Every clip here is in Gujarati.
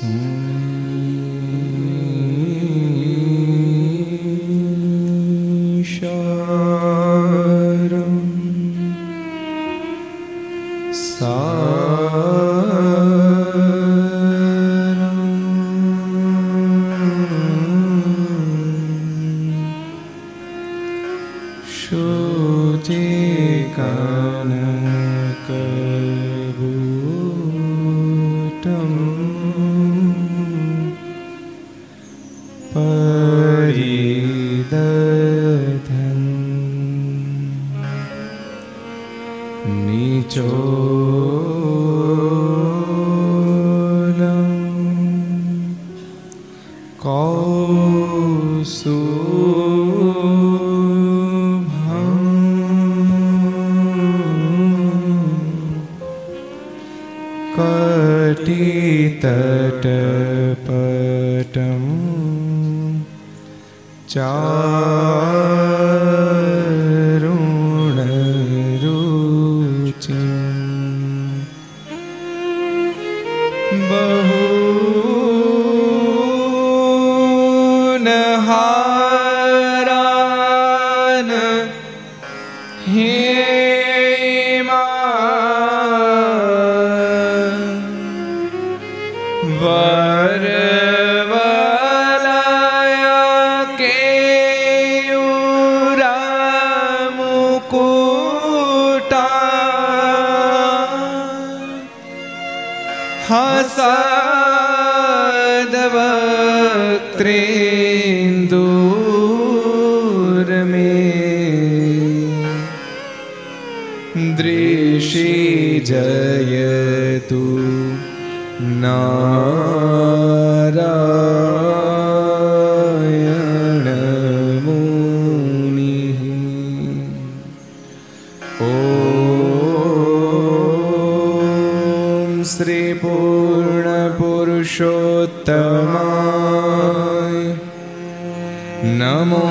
Mm. दृशि जयतु नारायणमुनिः ॐ श्रीपूर्णपुरुषोत्तमाय नमो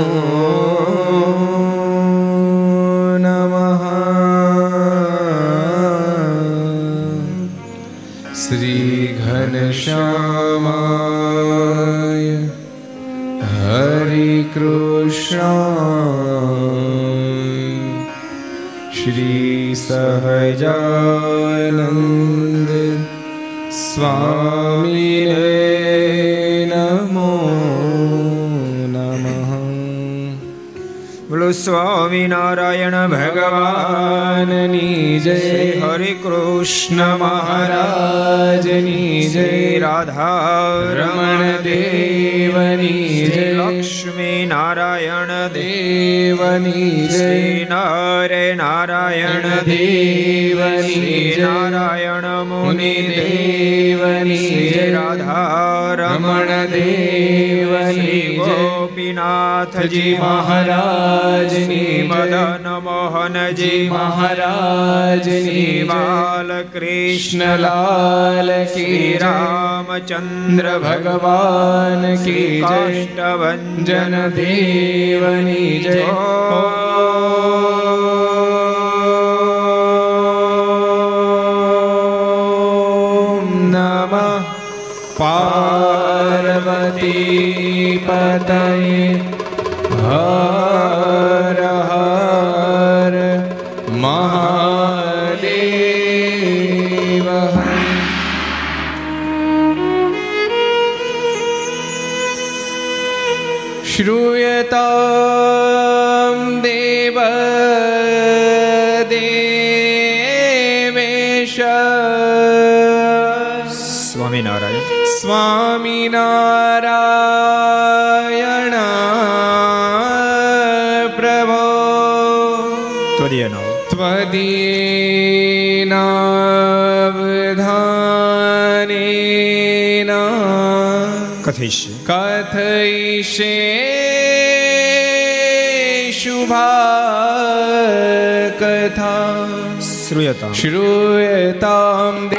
કૃષ્ણ શ્રી સહજાનંદ સ્વામી શ્રી સ્વામિનારાયણ ભગવાનની જય હરે કૃષ્ણ મહારાજની જય રાધા રમણ દેવની જય લક્ષ્મી નારાયણ દેવની જય નારે નારાયણ દેવની નારાયણ મુનિ દેવની જય રાધા રમણ દેવ ગોપીનાથજી મહારાજની મદન મોહનજી મહારાજની બાલકૃષ્ણલાલ શ્રી રામચંદ્ર ભગવાન શ્રી કાષ્ટભન દેવની જય श्रूयताम् श्रूयताम्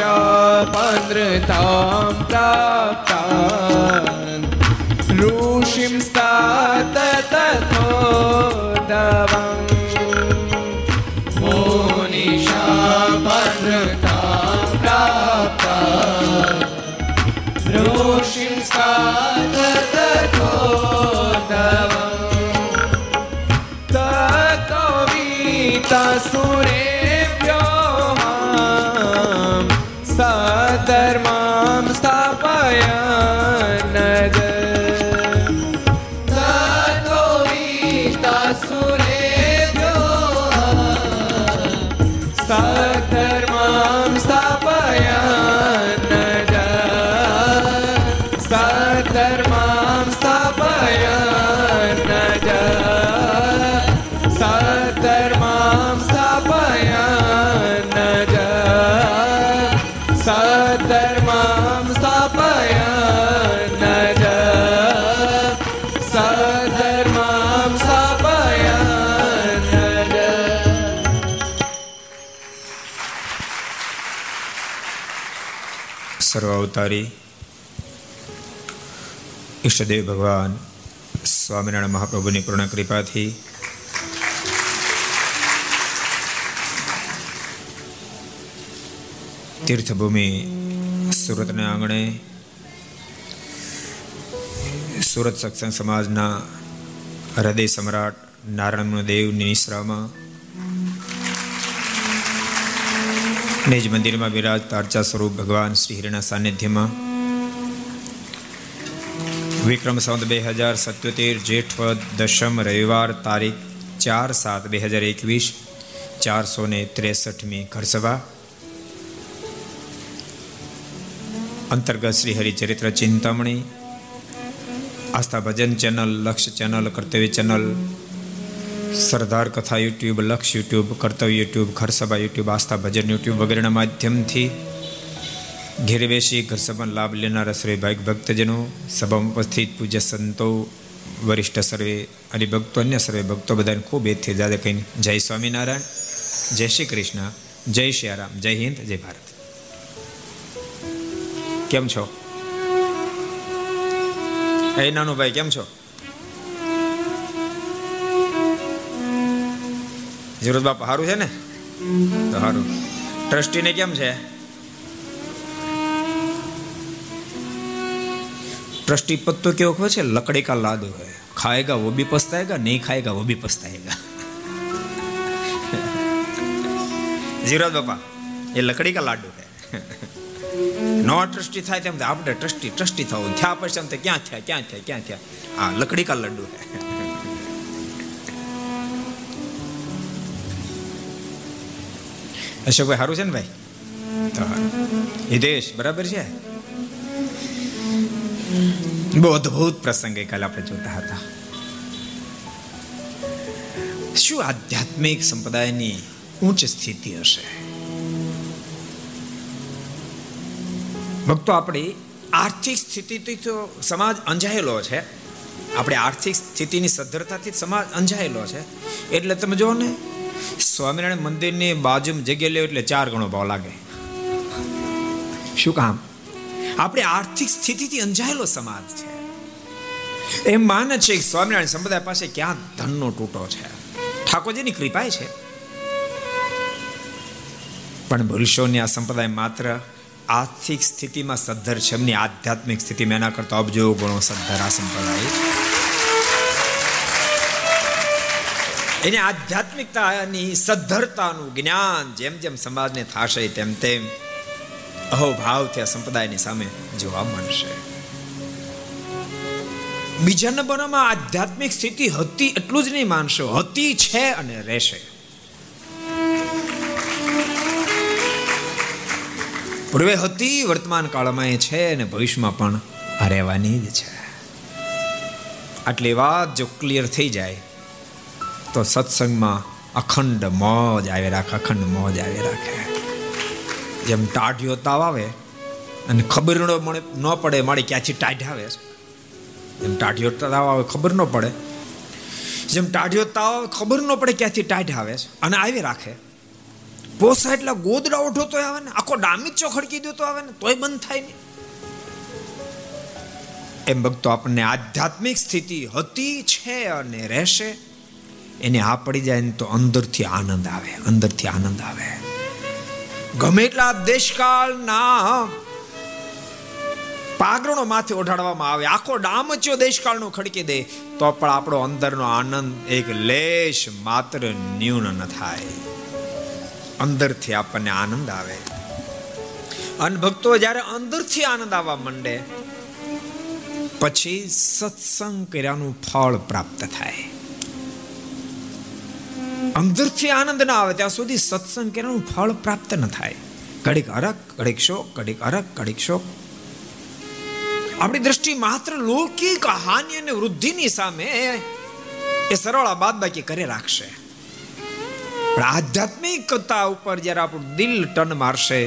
मुनिशापनृतां प्राप्तान् ऋषिं स्तात तथोदवम् मुनिशापनृतां અવતારી. ઈષ્ટદેવ ભગવાન, સ્વામિનારાયણ મહાપ્રભુની પૂર્ણ કૃપાથી. તીર્થભૂમિ સુરતના આંગણે, સુરત સત્સંગ સમાજના હૃદય સમ્રાટ નારાયણ દેવની નિશ્રામાં નિજ મંદિરમાં બિરાજતા અર્ચા સ્વરૂપ ભગવાન શ્રી હરિના સાનિધ્યમાં વિક્રમ સંવત બે હજાર સત્યોતેર જેઠવદ દશમ રવિવાર તારીખ ચાર સાત બે હજાર એકવીસ ચારસો ને ત્રેસઠમી ઘરસભા અંતર્ગત Shri Haricharitra Chintamani Aastha Bhajan channel Lakshya channel Kartavya channel Sardar Katha YouTube, Laksh YouTube, Kartavya YouTube, Gharsabha YouTube, Aastha Bhajan YouTube વગેરેના માધ્યમથી ઘેર બેસી ઘરસભાનો લાભ લેનારા શ્રી ભાઈ ભક્તજનો, સભામાં ઉપસ્થિત પૂજ્ય સંતો, વરિષ્ઠ સર્વે ભક્તો અન્ય સર્વે ભક્તો બધાને ખૂબ એથી જાદે કહીને જય સ્વામિનારાયણ, જય શ્રી કૃષ્ણ, જય શ્રી રામ, જય હિન્દ, જય ભારત. કેમ છો? એ નાનુભાઈ કેમ છો? ઝીરોજ બાપા સારું છે ને? તો સારું ટ્રસ્ટીને કેમ છે? ટ્રસ્ટી પત્તો કેવો ખબર છે? લકડી કા લાદો હોય ખાએગા વો બી પસ્તાએગા નહીં ખાએગા વો બી પસ્તાએગા ઝીરોજ બાપા, એ લકડી કા લાડુ હે. નો ટ્રસ્ટી થાય તેમ આપણે ટ્રસ્ટી ટ્રસ્ટી થવું. થયા પછી એમ ક્યાં થયા ક્યાં થયા ક્યાં થયા? આ લકડી કા લાડુ હે. અશોકભાઈ સારું છે ને ભાઈ? હિતેશ, બરાબર છે? બહુ અદભુત પ્રસંગ કાલે આપણે જોતા હતા. શું આધ્યાત્મિક સંપ્રદાયની ઉચ્ચ સ્થિતિ હશે? ભક્તો, આપણી આર્થિક સ્થિતિથી તો સમાજ અંજાયેલો છે. આપણે આર્થિક સ્થિતિની સદ્ધરતાથી સમાજ અંજાયેલો છે. એટલે તમે જુઓ ને સ્વામિનારાયણ મંદિરની બાજુમાં જગ્યા લેવી એટલે ચાર ગણો ભાવ લાગે. શું કામ? આપણે આર્થિક સ્થિતિથી અંજાયેલો સમાજ છે. એમ માને છે કે સ્વામિનારાયણ સંપ્રદાય પાસે ક્યાં ધનનો તૂટો છે. ઠાકોરજીની કૃપાય છે. પણ ભૂલશોની આ સંપ્રદાય માત્ર આર્થિક સ્થિતિમાં સદ્ધર છે. એમની આધ્યાત્મિક સ્થિતિમાં એના કરતા અબજો ગણો સદ્ધર આ સંપ્રદાય. એની આધ્યાત્મિકતાની સદ્ધરતાનું જ્ઞાન જેમ જેમ સમાજને થશે તેમ તેમ અહોભાવથી આ સંપ્રદાયની સામે જોવા મળશે. બીજા નંબરમાં આધ્યાત્મિક સ્થિતિ હતી એટલું જ નહીં માનશો, હતી છે અને રહેશે. પૂર્વે હતી, વર્તમાન કાળમાં એ છે અને ભવિષ્યમાં પણ રહેવાની જ છે. આટલી વાત જો ક્લિયર થઈ જાય તો સત્સંગમાં અખંડ મોજ આવી રાખે, અખંડ મોજ આવી રાખે. જેમ ટાઢિયો તાવ આવે અને ખબર ન પડે મારી ક્યાંથી ટાઢ આવે. જેમ ટાઢિયો તાવ આવે, ખબર ન પડે. જેમ ટાઢિયો તાવ આવે, ખબર ન પડે ક્યાંથી ટાઢ આવે. અને આવી રાખે. પોસા એટલા ગોદડા ઓઢો તો આવે ને, આખો ડામી ચોખડકી દો તો આવે ને, તોય બંધ થાય નહીં એમ ભક્તો, આપણને આધ્યાત્મિક સ્થિતિ હતી, છે અને રહેશે. એને આ પડી જાય ને તો અંદરથી આનંદ આવે, અંદરથી આનંદ આવે. ગમે એટલા દેશકાળના પાઘરણો માથે ઓઢાડવામાં આવે, આખો ડામચ્યો દેશકાળનો ખડકી દે, તો પણ આપણો અંદરનો આનંદ એક લેશ માત્ર ન્યૂન ન થાય. અંદરથી આપણને આનંદ આવે. અને ભક્તો જ્યારે અંદરથી આનંદ આવવા માંડે, પછી સત્સંગ કર્યાનું ફળ પ્રાપ્ત થાય. અંદરથી આનંદ ના આવે, ત્યાં સુધી સત્સંગ કર્યાનું ફળ પ્રાપ્ત ન થાય. ઘડીક અરક ઘડીક શોક ઘડીક અરક ઘડીક શોક. આપણી દ્રષ્ટિ માત્ર લૌકિક હાનિ અને વૃદ્ધિની સામે એ સરળ બાદ બાકી કરે રાખશે. પણ આધ્યાત્મિકતા ઉપર જ્યારે આપણું દિલ ટન મારશે,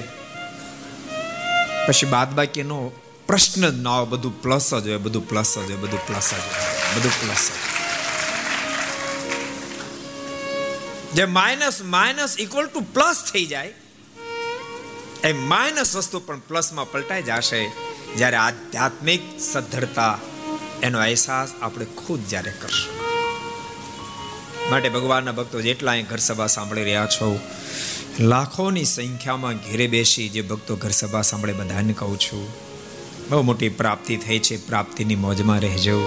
પછી બાદ બાકીનો પ્રશ્ન જ ના હોય બધું પ્લસ જ હોય, બધું પ્લસ જ હોય, બધું પ્લસ જ હોય, બધું પ્લસ જ જે minus minus equal to plus થઈ જાય, એ માઇનસ વસ્તુ પણ પ્લસમાં પલટાઈ જશે. જ્યારે આધ્યાત્મિક સદ્ધરતા, એનો અહેસાસ આપણે ખુદ જ્યારે કરશું. માટે ભગવાનના ભક્તો જેટલા ઘર સભા સાંભળી રહ્યા છો, લાખોની સંખ્યામાં ઘેરે બેસી જે ભક્તો ઘર સભા સાંભળે બધાને કહું છું, બહુ મોટી પ્રાપ્તિ થઈ છે, પ્રાપ્તિની મોજમાં રહેજો.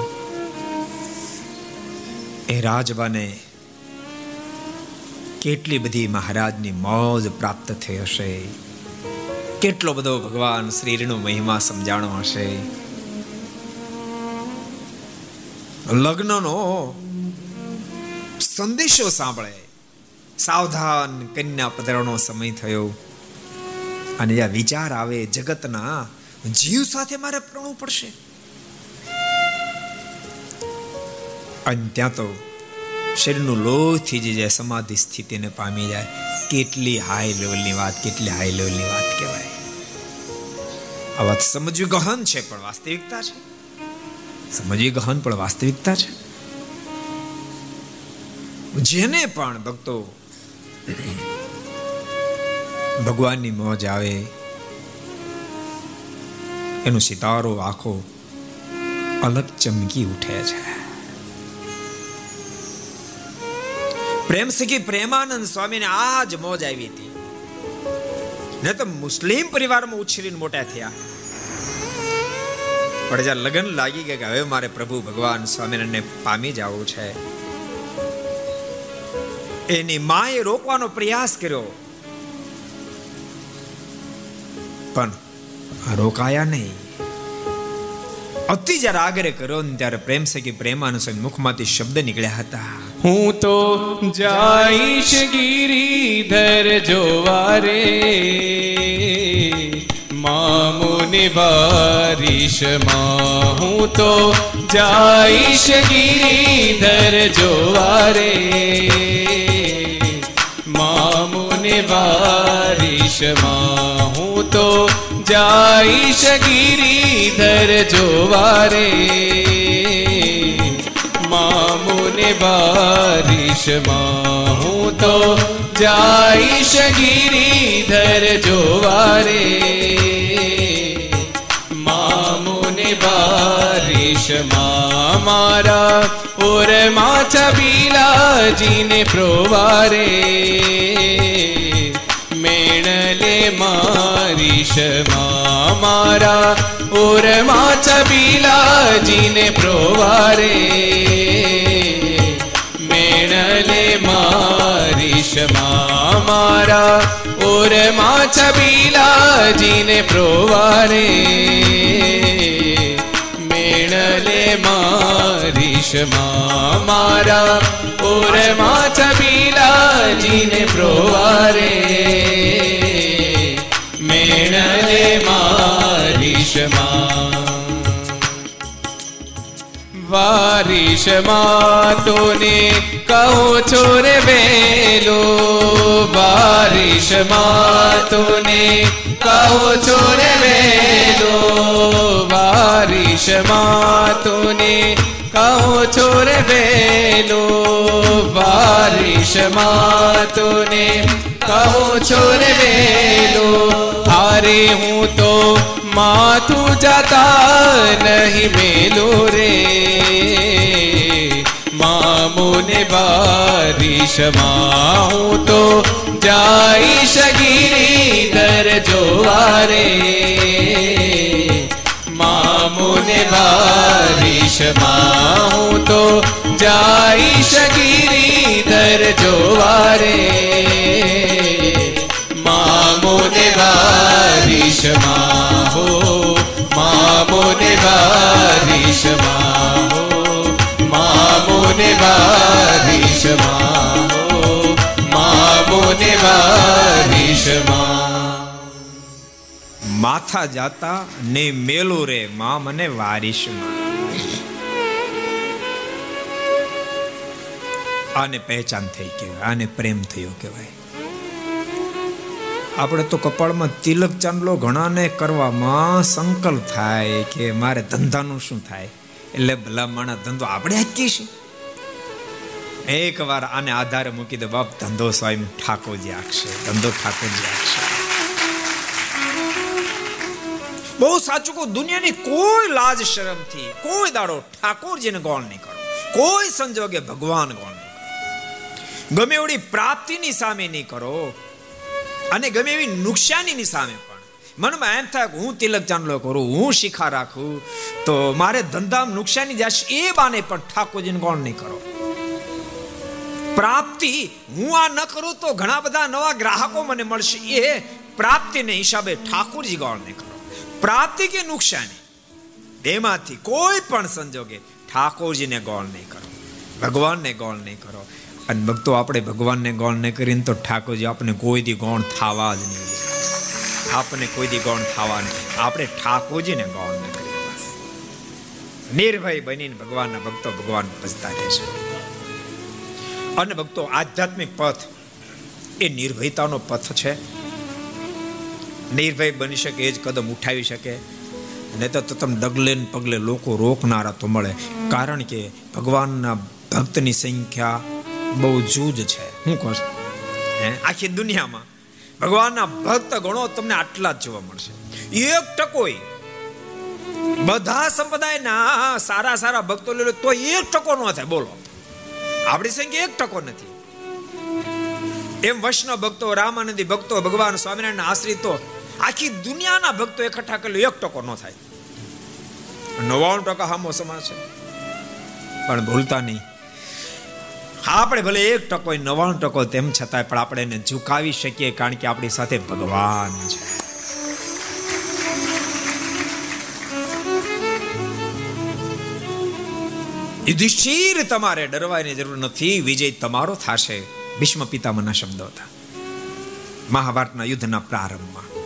એ રાજબાને કેટલી બધી મહારાજની મોજ પ્રાપ્ત થઈ હશે? કેટલો બધો ભગવાન શ્રીનો મહિમા સમજાણો હશે? લગ્નનો સંદેશો સાંભળે. સાવધાન કન્યા પધરાનો સમય થયો. અને આ વિચાર આવે, જગતના જીવ સાથે મારે પ્રણવું પડશે. અને ત્યાં તો શરીરનું લોહ થઈ જાય, સમાધિ સ્થિતિને પામી જાય. કેટલી હાઈ લેવલની વાત, કેટલી હાઈ લેવલની વાત કહેવાય. આ વાત સમજવી ગહન છે, પણ વાસ્તવિકતા છે. સમજવી ગહન, પણ વાસ્તવિકતા છે. જેને પણ ભક્તો ભગવાનની મોજ આવે, એનો સિતારો આખો અલગ ચમકી ઉઠે છે. પ્રેમ સખી પ્રેમાનંદ સ્વામીને આ જ મોજ આવી હતી. ને તો મુસ્લિમ પરિવારમાં ઉછરીને મોટા થયા. પણ જ્યાં લગ્ન લાગી ગયા કે હવે મારે પ્રભુ ભગવાન સ્વામિનારાયણને પામી જવું છે. એની માએ રોકવાનો પ્રયાસ કર્યો. પણ રોકાયા નહીં. અતિ જ્યારે આગ્રહ કર્યો ને ત્યારે પ્રેમ સખી પ્રેમાનું સ્વામી મુખમાંથી શબ્દ નીકળ્યા હતા. હું તો જાઈશ ગિરિધર જોવારે, મામુનિ બારિશમાં હું તો જાઈશ ગિરીધર જોવારે, મામુનિ બારિશમાં જાઈશ ગિરિધર જોવારે મામુને બારિશમાં હું તો જાઈશ ગિરિધર જોવારે મામુને બારિશમાં મારા ઓરમાં છબીલાજીને પ્રોવારે મેણલે મારીશમાં મારા ઓરમાં છબીલાજીને પ્રોવારે. મેણલે મારીશમાં મારા ઓરમાં છબીલાજીને પ્રોવારે. મેણલે મારીશમાં મારા પૂરમાં છબીલાજીને પ્રોવારે. મેણલે મારીશમાં વારીશમાં તોને કહું છો રે વેલો. વારીશમાં તોને કહું છો રે વેલો. વારીશમાં તોને કહું છો રે વેલો વારીશમાં તોને કહું છો રે વેલો, હારે હું તો માથું જતા નહીં મેલો રે. મામુને બારીશમાં હું તો જાઈશ ગિરિધર જોવારે મામુને બારીશમાં હું તો જાઈશ ગિરિધર જોવારે. મામુને બારીશમાં હો મામુને બારીશમાં હો મામુને બારીશમાં હો મામુને બારીશમાં માથા જાતા ને મેલું રે મા મને વારિશ આને પહેચાન થઈ કહેવાય, આને પ્રેમ થયો કહેવાય. આપણે તો કપાળમાં તિલક ચાંદલો ઘણાને કરવામાં સંકલ્પ થાય કે મારે ધંધાનું શું થાય? એટલે ભલા માણા ધંધો આપણે હાકી છીએ. એક વાર આને આધારે મૂકી દે, બાપ ધંધો સ્વયં ઠાકોરજી આખશે ધંધો ઠાકોરજી આખશે બહુ સાચું કહું, દુનિયાની કોઈ લાજ શરમથી કોઈ દાડો ઠાકોરજીને ગોળ નહીં કરો. કોઈ સંજોગે ભગવાન ગોળ નહીં ગમે એવડી પ્રાપ્તિની સામે નહીં કરો અને ગમે એવી નુકસાનીની સામે પણ. મનમાં એમ થાય હું તિલક ચાંદલો કરું, હું શિખા રાખું, તો મારે ધંધામાં નુકસાની જશે એ બાને પણ ઠાકોરજીને ગોળ નહીં કરો. પ્રાપ્તિ હું આ ન કરું તો ઘણા બધા નવા ગ્રાહકો મને મળશે. એ પ્રાપ્તિને હિસાબે ઠાકોરજી ગોળ નહીં કરો. પ્રાપ્તિ કે નુકસાની. બેમાંથી કોઈ પણ સંજોગે ઠાકોરજીને ગોળ નહીં કરો, ભગવાનને ગોળ નહીં કરો. અને ભક્તો, આપણે ભગવાનને ગૌણ નહીં કરીને તો ઠાકોરજી આપણે કોઈ દી ગૌણ થવા જ નહીં. આપણે કોઈ દી ગૌણ થવા નહીં આપણે ઠાકોરજીને ગૌણ નહીં કરીએ નિર્ભય બનીને ભગવાનના ભક્તો ભગવાન ભજતા રહેશે અને ભક્તો, આધ્યાત્મિક પથ એ નિર્ભયતાનો પથ છે. નિર્ભય બની શકે, એ જ કદમ ઉઠાવી શકે. નહીં તો તમે ડગલે પગલે લોકો રોકનારા તો મળે. કારણ કે ભગવાનના ભક્તની સંખ્યા બહુ જૂજ છે. હું કહું હે, આખી દુનિયામાં ભગવાનના ભક્ત ગણો તમને આટલા જ જોવા મળશે. એક ટકોય બધા સંપ્રદાયના સારા સારા ભક્તો લે તો એક ટકો ન થાય. બોલો. આપણી સંખ્યા એક ટકો નથી. એમ વૈષ્ણવ ભક્તો, રામાનંદી ભક્તો, ભગવાન સ્વામિનારાયણ આશ્રિતો આખી દુનિયાના ભક્તો એકઠા કર્યો એક ટકો ન થાય. નવાણું ટકા હામો સમાજ છે. પણ ભૂલતા નહીં. આપણે ભલે એક ટકો નવાણું ટકો તેમ છતાંય પણ આપણે એને ઝુકાવી શકીએ કારણ કે આપણી સાથે ભગવાન છે. યુધિષ્ઠિર તમારે ડરવાની જરૂર નથી, વિજય તમારો થશે. ભીષ્મ પિતામહના શબ્દો હતા. મહાભારતના યુદ્ધના પ્રારંભમાં.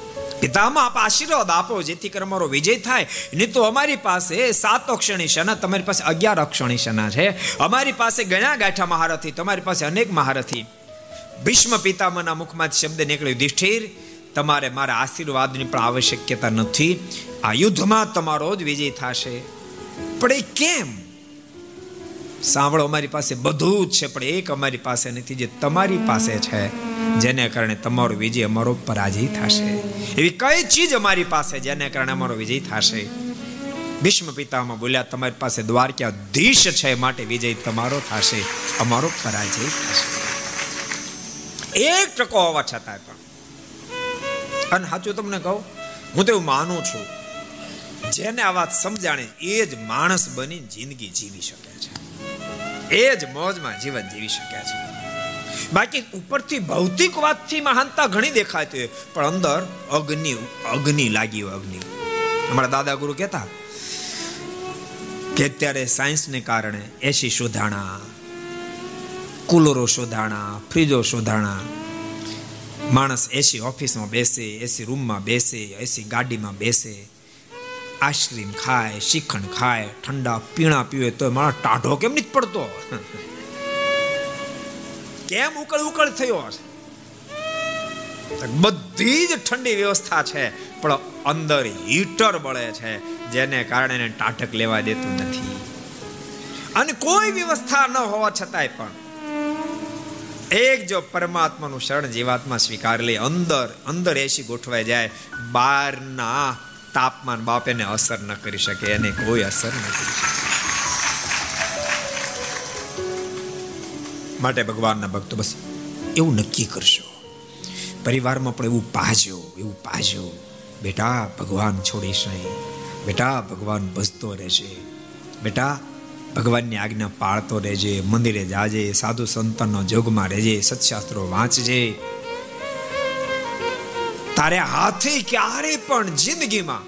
પિતામાં આપ આશીર્વાદ આપો, જેથી કરી અમારો વિજય થાય. નહીં તો અમારી પાસે સાત અક્ષણી શના તમારી પાસે અગિયાર અક્ષણી શના છે. અમારી પાસે ગણ્યા ગાંઠા મહારથી, તમારી પાસે અનેક મહારથી. ભીષ્મ પિતામાના મુખમાંથી શબ્દ નીકળ્યો, યુધિષ્ઠિર, તમારે મારા આશીર્વાદની પણ આવશ્યકતા નથી. આ યુદ્ધમાં તમારો જ વિજય થશે. પણ એ કેમ? સાંભળો, અમારી પાસે બધું જ છે, પણ એક અમારી પાસે નથી, જે તમારી પાસે છે. જેને કારણે તમારો વિજય અમારો પરાજય થશે. એવી કઈ ચીજ અમારી પાસે જેને કારણે અમારો વિજય થશે? ભીષ્મ પિતામાં બોલ્યા, તમારી પાસે દ્વારકાધીશ છે માટે વિજય તમારો થશે, અમારો પરાજય થશે. એક ટકો હોવા છતાં પણ. અને સાચું તમને કહું, હું તો એવું માનું છું, જેને આ વાત સમજાણે, એ જ માણસ બની જિંદગી જીવી શકે છે. એ જ મોજમાં જીવન જીવી શકે છે. બાકી ઉપરથી ભૌતિક વાતથી મહાનતા ઘણી દેખાતી હોય. પણ અંદર અગ્નિ અગ્નિ લાગી હોય, અગ્નિ. અમારા દાદા ગુરુ કહેતા કે અત્યારે સાયન્સને કારણે એસી શોધાણા, કુલરો શોધાણા, ફ્રીજો શોધાણા, માણસ એસી ઓફિસમાં બેસે એસી રૂમમાં બેસે એસી ગાડીમાં બેસે, આઈસ્ક્રીમ ખાય, શિખંડ ખાય, ઠંડા પીણા પીવે તો મારા ટાઢો કેમ નથી પડતો? કેમ ઉકળ ઉકળ થયો હશે? બધી જ ઠંડી વ્યવસ્થા છે, પણ અંદર હીટર બળે છે, જેને કારણે એને ટાટક લેવા દેતું નથી. અને કોઈ વ્યવસ્થા ન હોવા છતાંય પણ, એક જો પરમાત્માનું શરણ જીવાત્મા સ્વીકાર લે, અંદર અંદર એસી ગોઠવાઈ જાય, બહારના તાપમાન બાપ એને અસર ન કરી શકે, એને કોઈ અસર ન કરી શકે. માટે ભગવાનના ભક્તો બસ એવું નક્કી કરશો. પરિવારમાં પણ એવું પાજો એવું પાજો. બેટા, ભગવાન છોડીશ નહીં બેટા, ભગવાન બસતો રહેશે બેટા, ભગવાનની આજ્ઞા પાળતો રહેજે, મંદિરે જાજે, સાધુ સંતનો જોગમાં રહેજે, સત્શાસ્ત્રો વાંચજે. તારે હાથે ક્યારે પણ જિંદગીમાં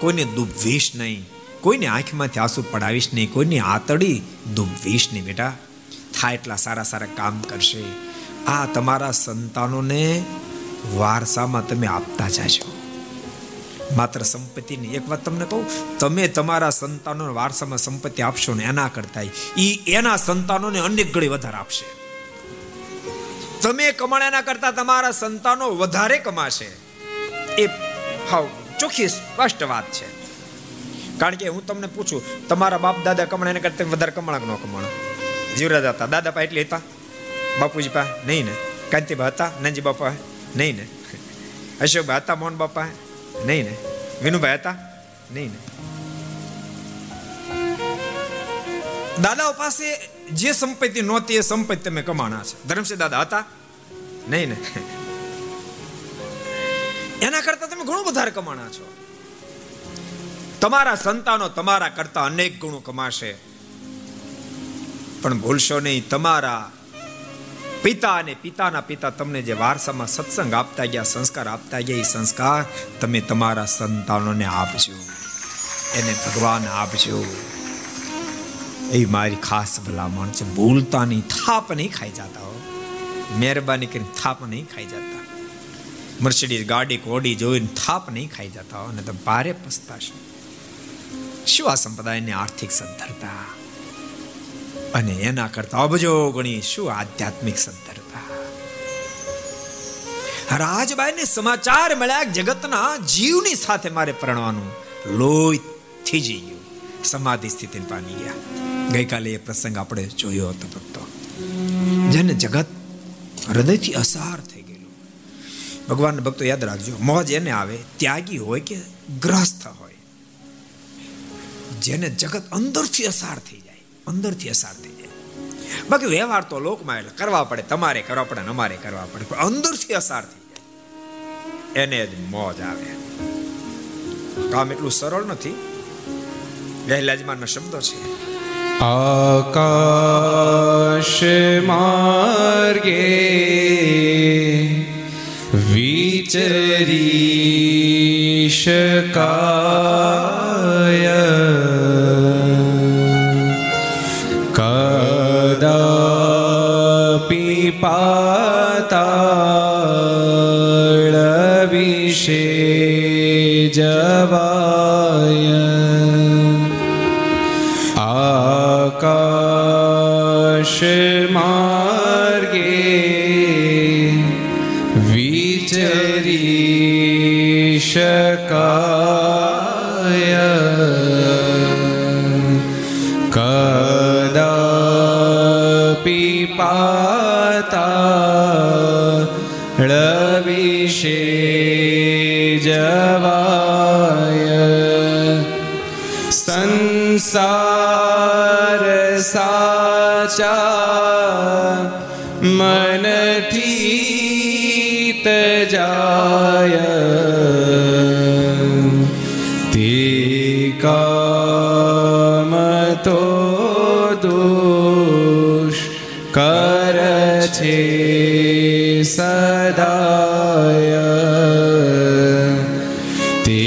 કોઈને દુભવીશ નહીં, કોઈને આંખમાંથી આંસુ પડાવીશ નહીં, કોઈની આતડી દુભવીશ નહીં, બેટા. થાય એટલા સારા સારા કામ કરશે. આ તમારા સંતાનોને વારસામાં તમે આપતા જાજો. માત્ર સંપત્તિની એક વાત તમને કહું, તમે તમારા સંતાનો વારસામાં સંપત્તિ આપશો ને એના કરતા ઈ એના સંતાનોને અનેક ગણી વધારે આપશે. તમે કમાણ્યાના કરતા તમારા સંતાનો વધારે કમાશે. એ હાવ ચોખ્ખી સ્પષ્ટ વાત છે. કારણ કે હું તમને પૂછું, તમારા બાપ દાદા કમાણા કરતા વધારે કમાણા ન કમાણા? જીવરાજ હતા. દાદા પા એટલે હતા? બાપુજી પા નહીં ને? કાંતિભા હતા? નંજી બાપા નહીં ને? અશોકભાઈ હતા? મોહન બાપા નહીં ને? વિનુભાઈ હતા? નહીં ને? દાદાઓ પાસે જે સંપત્તિ નહોતી એ સંપત્તિ તમે કમાણા છે. ધર્મસિંહ દાદા હતા? નહીં ને? એના કરતા તમે ઘણું વધારે કમાણા છો. તમારા સંતાનો તમારા કરતા અનેક ગુણો કમાશે. પણ ભૂલશો નહીં, તમારા પિતા અને પિતાના પિતા તમને જે વારસામાં સત્સંગ આપતા ગયા, સંસ્કાર આપતા ગયા, એ સંસ્કાર તમે તમારા સંતાનોને આપજો. એને ભગવાન આપજો. એ મારી ખાસ ભલામણ છે. ભૂલતા નહીં, થાપ નહીં ખાઈ જતા હો. મહેરબાની કરીને થાપ નહીં ખાઈ જતા. મર્સિડીઝ ગાડી કોડી જોઈને થાપ નહીં ખાઈ જતા હો, અને તમે ભારે પસ્તાશો. શું આ સંપ્રદાયની આર્થિક સદ્ધરતા અને એના કરતા અબજો ગણી શું આધ્યાત્મિક સદ્ધરતા. રાજબાઈને સમાચાર મળ્યા જગતના જીવની સાથે મારે પરણવાનું લોહી થીજી ગયું. સમાધિ સ્થિતિ પામી ગયા. ગઈકાલે એ પ્રસંગ આપણે જોયો હતો ભક્તો. જેને જગત હૃદયથી અસાર થઈ ગયેલું. ભગવાન ભક્તો યાદ રાખજો, મોજ એને આવે, ત્યાગી હોય કે ગ્રસ્થ હોય. જેને જગત અંદરથી અસાર થઈ જાય. અંદરથી અસાર થઈ જાય. બાકી વ્યવહાર તો લોકમાં એટલે કરવા પડે, તમારે કરવા પડે અમારે કરવા પડે, પણ અંદરથી અસાર થઈ જાય. એને જ મોજ આવે. કામ એટલું સરળ નથી. વહેલાજમાનના શબ્દો છે. આકાશ માર્ગે વિચરી શકાય. પાતાળ વિશે જવાય તજાય તે કામ તો દોષ કર છે સદાય તે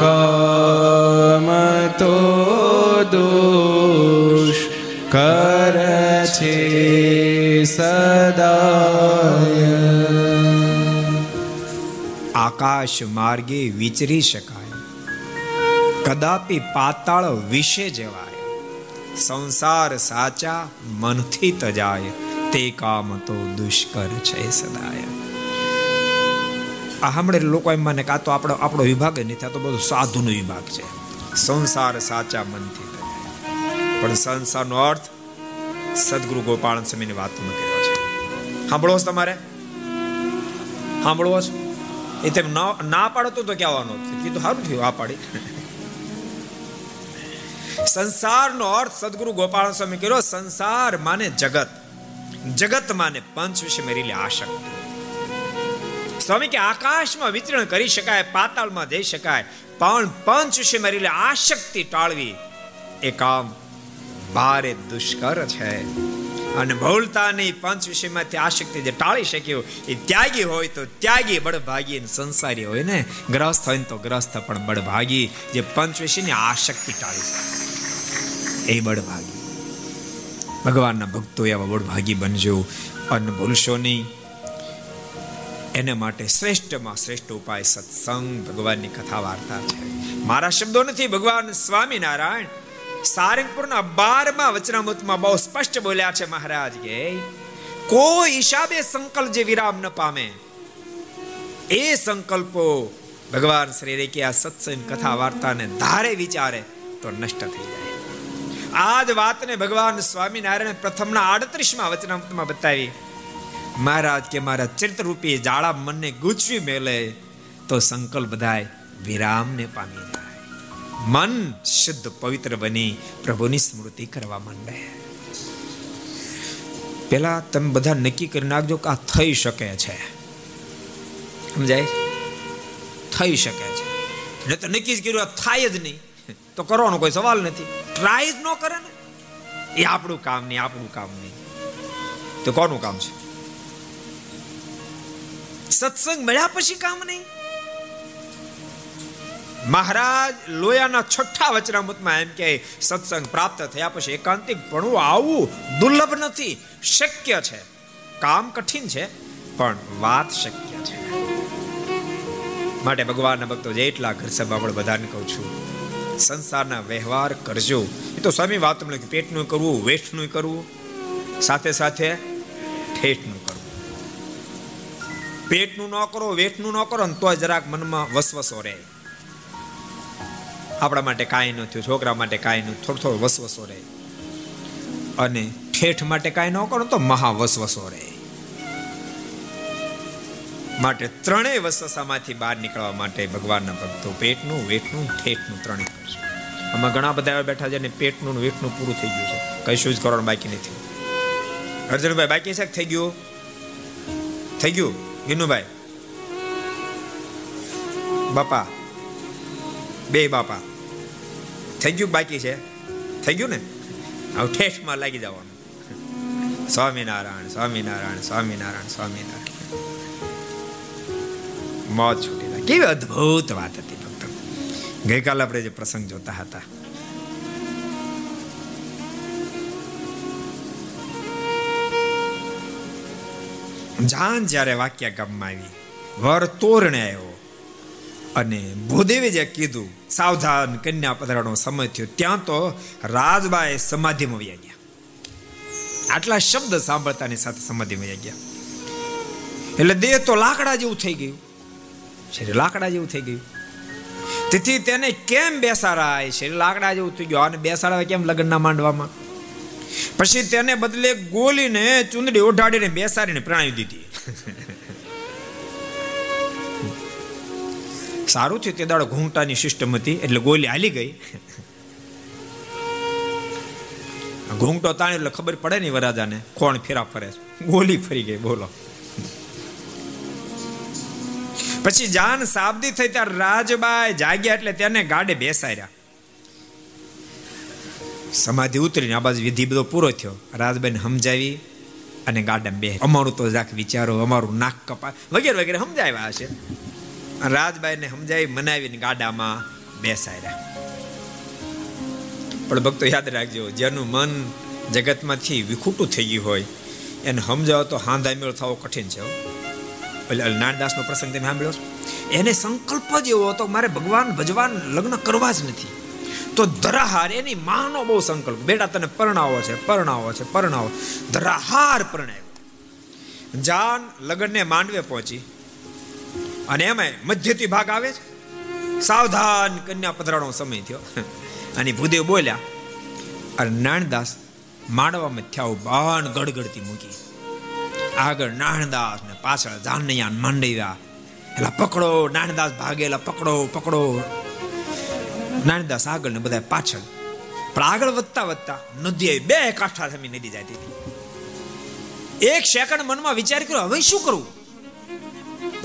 કામ તો દોષ કર છે સદાય આકાશ માર્ગે વિચરી શકાય. કદાપી પાતાળ વિશે જવાય. સંસાર સાચા મનથી તજાય. તે કામ તો દુષ્કર છે સદાય. આ હમણે લોકો એમ માને કે તો આપણો આપણો વિભાગ જ નથી, આ તો બધું સાધુનો વિભાગ છે. સંસાર સાચા મનથી તજાય. પણ સંસારનો અર્થ સદગુરુ ગોપાલ સ્વામીની વાતમાં કર્યો છે. સાંભળો તમારે? સાંભળવો છે? એ તેમ ના પાડતો તો કહેવાનો કીધું સારું થયું, આ પાડી. સંસારનો અર્થ સદગુરુ ગોપાલ સ્વામી કર્યો, સંસાર માને જગત. જગત માને પંચ વિશે મેરેલી આશક્તિ. સ્વામી કે આકાશમાં વિતરણ કરી શકાય, પાતાળમાં જઈ શકાય, પણ પંચ વિશે મેરેલી આશક્તિ ટાળવી એ કામ ભારે દુષ્કર છે. અને નહીં પંચ વિષયમાંથી આશક્તિ જે ટાળી શક્યો એ ત્યાગી હોય તો ત્યાગી બળભાગી સંસારી હોય ને? ગ્રસ્ત હોય તો ગ્રસ્ત, પણ બળભાગી જે પંચ વિષયની આશક્તિ ટાળી એ બળભાગી. ભગવાનના ભક્તો એવા બળભાગી બનજો. અને ભૂલશો નહીં. એને માટે શ્રેષ્ઠમાં શ્રેષ્ઠ ઉપાય સત્સંગ ભગવાનની કથા વાર્તા છે. મારા શબ્દો નથી ભગવાન સ્વામિનારાયણ. સારંગપુરના બારમા વચનામૃતમાં બહુ સ્પષ્ટ બોલ્યા છે મહારાજ કે કોઈ હિસાબે સંકલ્પ જે વિરામ ન પામે, એ સંકલ્પો ભગવાન શ્રી કે આ સત્સંગ કથા વાર્તાને ધારે વિચારે તો નષ્ટ થઈ જાય. આ જ વાતને ભગવાન સ્વામિનારાયણ પ્રથમના આડત્રીસમાં વચનામૃતમાં બતાવી, મહારાજ કે મારા ચરિત્રરૂપી જાળા મનને ગૂંચવી મેલે તો સંકલ્પ બધાય વિરામને પામી જાય. મન શુદ્ધ પવિત્ર બની પ્રભુની સ્મૃતિ કરવા માંડે. પેલા તમે બધા નક્કી કરી નાખજો કે આ થઈ શકે છે. સમજાય? થઈ શકે છે. ને તો નક્કી જ કર્યું થાય જ નહીં. તો કરવાનો કોઈ સવાલ નથી. ટ્રાય જ ન કરે ને. એ આપણું કામ નહીં, આપણું કામ નહીં. તો કોનું કામ છે? સત્સંગ મળ્યા પછી કામ નહીં? મહારાજ, લોયાના છઠ્ઠા વચનામૃતમાં એમ કે, સત્સંગ પ્રાપ્ત થયા પછી એકાંતિક ભણવું આવું દુર્લભ નથી, શક્ય છે. કામ કઠિન છે, પણ વાત શક્ય છે. માટે ભગવાનના ભક્તો જેટલા ઘર સભા બધાને કહું છું, સંસારના વ્યવહાર કરજો. એ તો સ્વામી વાત તમને પેટનું કરવું વેઠનું કરવું, સાથે સાથે ઠેઠનું કરવું. પેટનું ન કરો વેઠનું ન કરો ને તોય જરાક મનમાં વસવસો રહે. આપણા માટે કાંઈ ન થયું, છોકરા માટે કાંઈ ન થોડો થોડો વસવસો રહે. અને ઠેઠ માટે કાંઈ ન કરો તો મહા વસવસો રહે. માટે ત્રણેય વસવસામાંથી બહાર નીકળવા માટે ભગવાનના ભક્તો પેટનું વેઠનું ઠેઠનું ત્રણેય આમાં ઘણા બધા એવા બેઠા છે ને પેટનું વેઠનું પૂરું થઈ ગયું છે. કશું જ કરવાનું બાકી નથી. અર્જુનભાઈ, બાકી છે થઈ ગયું? થઈ ગયું? વિનુભાઈ બાપા? બે બાપા. થઈ ગયું બાકી છે? થઈ ગયું ને? હવે ઠેઠમાં લાગી જવાનું. સ્વામિનારાયણ સ્વામિનારાયણ સ્વામિનારાયણ સ્વામિનારાયણ. મોત છૂટી કેવી અદ્ભુત વાત હતી, ભક્તો. ગઈકાલે આપણે જે પ્રસંગ જોતા હતા. જાન જ્યારે વાક્ય ગામમાં આવી, વર તોરણે આવ્યો. અને ભૂદેવે જે કીધું, સાવધાન કન્યા પધરાનો સમય થયો. ત્યાં તો રાજબાએ સમાધિમાં વ્યા ગયા. આટલા શબ્દ સાંભળતાની સાથે સમાધિમાં વ્યા ગયા. એટલે દેહ તો લાકડા જેવું થઈ ગયું. શરીર લાકડા જેવું થઈ ગયું. તેથી તેને કેમ બેસાડાય? શરીર લાકડા જેવું થઈ ગયું. અને બેસાડાય કેમ લગ્નના માંડવામાં? પછી તેને બદલે ગોલીને, ચુંદડી ઓઢાડીને બેસાડીને પ્રણાવી દીધી. સારું થયું, તે દાડો ઘૂંટાની સિસ્ટમ હતી, એટલે ગોલી હાલી ગઈ. ઘૂંઘટો તાણે એટલે ખબર પડે નહીં વરાજાને, કોણ ફેરા ફરે ગોલી ફરી ગઈ, બોલો. પછી જાન સાબદી થઈ ત્યારે રાજબાઈ જાગ્યા એટલે તેને ગાડે બેસાડ્યા. સમાધિ ઉતરીને આ બાજુ વિધિ બધો પૂરો થયો. રાજબાઈને સમજાવી અને ગાડા બે અમારું તો જાક વિચારો, અમારું નાક કપા વગેરે વગેરે સમજાવ્યા હશે. રાજબાઈને સમજાવી મનાવીને ગાડામાં બેસાડ્યા. પણ ભક્તો યાદ રાખજો, જેનું મન જગતમાંથી વિખૂટું થઈ ગયું હોય, એને સમજાવો તો હાંધામેળ થવો કઠિન છે એટલે નાનદાસનો પ્રસંગ તમે સાંભળ્યો એને સંકલ્પ જ એવો હતો મારે ભગવાન ભજવાન લગ્ન કરવા જ નથી. તો ધરાહાર, એની માનો બહુ સંકલ્પ. બેટા, તને પરણાવો છે પરણાવો છે, પરણાવો. ધરાહાર પરણાવ્યો. જાન લગ્નને માંડવે પહોંચી. અને એમાં મધ્યથી ભાગ આવે છે. સાવધાન કન્યા પધરાનો સમય થયો. અને ભૂદેવ બોલ્યા અને નાણદાસ, માંડવામાં થયા બાણ ગડગડતી મૂકી. આગળ નાણદાસ ને પાછળ જાનૈયા માંડવ્યા એટલા પકડો, નાણદાસ ભાગે એટલા પકડો પકડો. નાણદાસ આગળ ને બધા પાછળ. પણ આગળ વધતા વધતા નદી આવી બે કાંઠા થમી નદી જતી હતી. એક સેકન્ડ મનમાં વિચાર કર્યો, હવે શું કરવું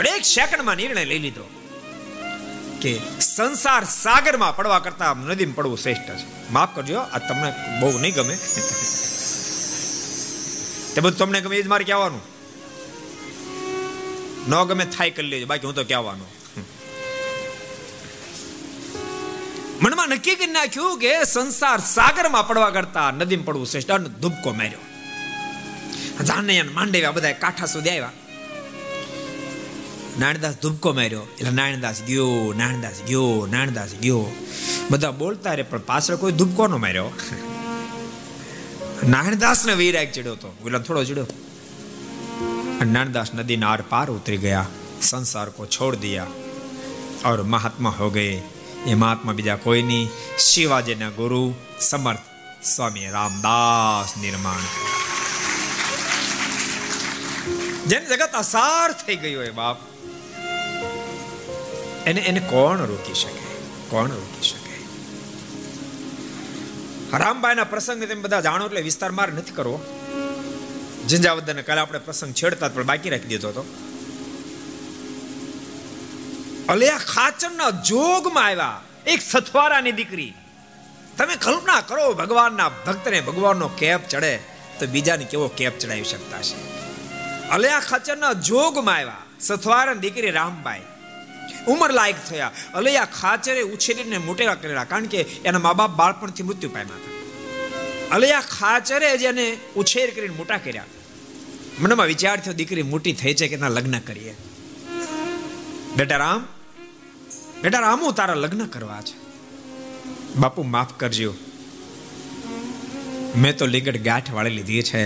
એક સેકન્ડમાં નિર્ણય લઈ લીધો કે સંસાર સાગરમાં પડવા કરતા નદીમાં પડવું શ્રેષ્ઠ છે. માફ કરજો, આ તમને બહુ નહીં ગમે. તે બધું તમને ગમે એ જ મારે કહેવાનું. ન ગમે થાય કરી લેજો, બાકી હું તો કહેવાનું. મનમાં નક્કી કરી નાખ્યું કે સંસાર સાગરમાં પડવા કરતા નદીમાં પડવું શ્રેષ્ઠ, અને ધુબકો માર્યો. જાનૈયા માંડવ્યા બધા કાંઠા સુધી આવ્યા. નાણદાસ ધુબકો માર્યો એટલે નાણદાસ ગયો નાણદાસ ગયો નાણદાસ ગયો બધા બોલતા રે પણ પાછળ કોઈ ધુબકો નો માર્યો નાણદાસ ને વૈરાગ ચડ્યો તો ગુલામ થોડો ચડ્યો नानदास नदी नार पार उतर गया संसार को छोड़ दिया और महात्मा हो गए ये महात्मा બીજા કોઈ નહીં શિવાજીના ગુરુ સમર્થ સ્વામી રામદાસ નિર્માણ જેને જગત અસાર થઈ ગયું હોય બાપ એને એને કોણ રોકી શકે? કોણ રોકી શકે? રામબાઈના પ્રસંગ તમે બધા જાણો એટલે વિસ્તાર માર નથી કરવો. ઝંઝાવદન કાલે આપણે પ્રસંગ છેડતા પણ બાકી રાખી દીધો હતો. અલિયા ખાચરના જોગમાં આવ્યા. એક સથવારાની દીકરી. તમે કલ્પના કરો ભગવાનના ભક્તને ભગવાનનો કેપ ચડે તો બીજાને કેવો કેપ ચડાવી શકતા છે અલ્યા ખાચરના જોગમાં આવ્યા. સથવારાની દીકરી રામબાઈ ઉંમર લાયક થયા. અલૈયા ખાચરે ઉછેરીને મોટેરા કરેલા, કારણ કે એના મા બાપ બાળપણથી મૃત્યુ પામ્યા હતા. અલૈયા ખાચરે જેને ઉછેર કરીને મોટા કર્યા. મનમાં વિચાર થયો, દીકરી મોટી થઈ છે કે એના લગ્ન કરીએ? બેટા રામ, બેટા રામુ તારા લગ્ન કરવા છે. બાપુ, માફ કરજો. મેં તો લીગડ ગાંઠ વાળી લીધી છે.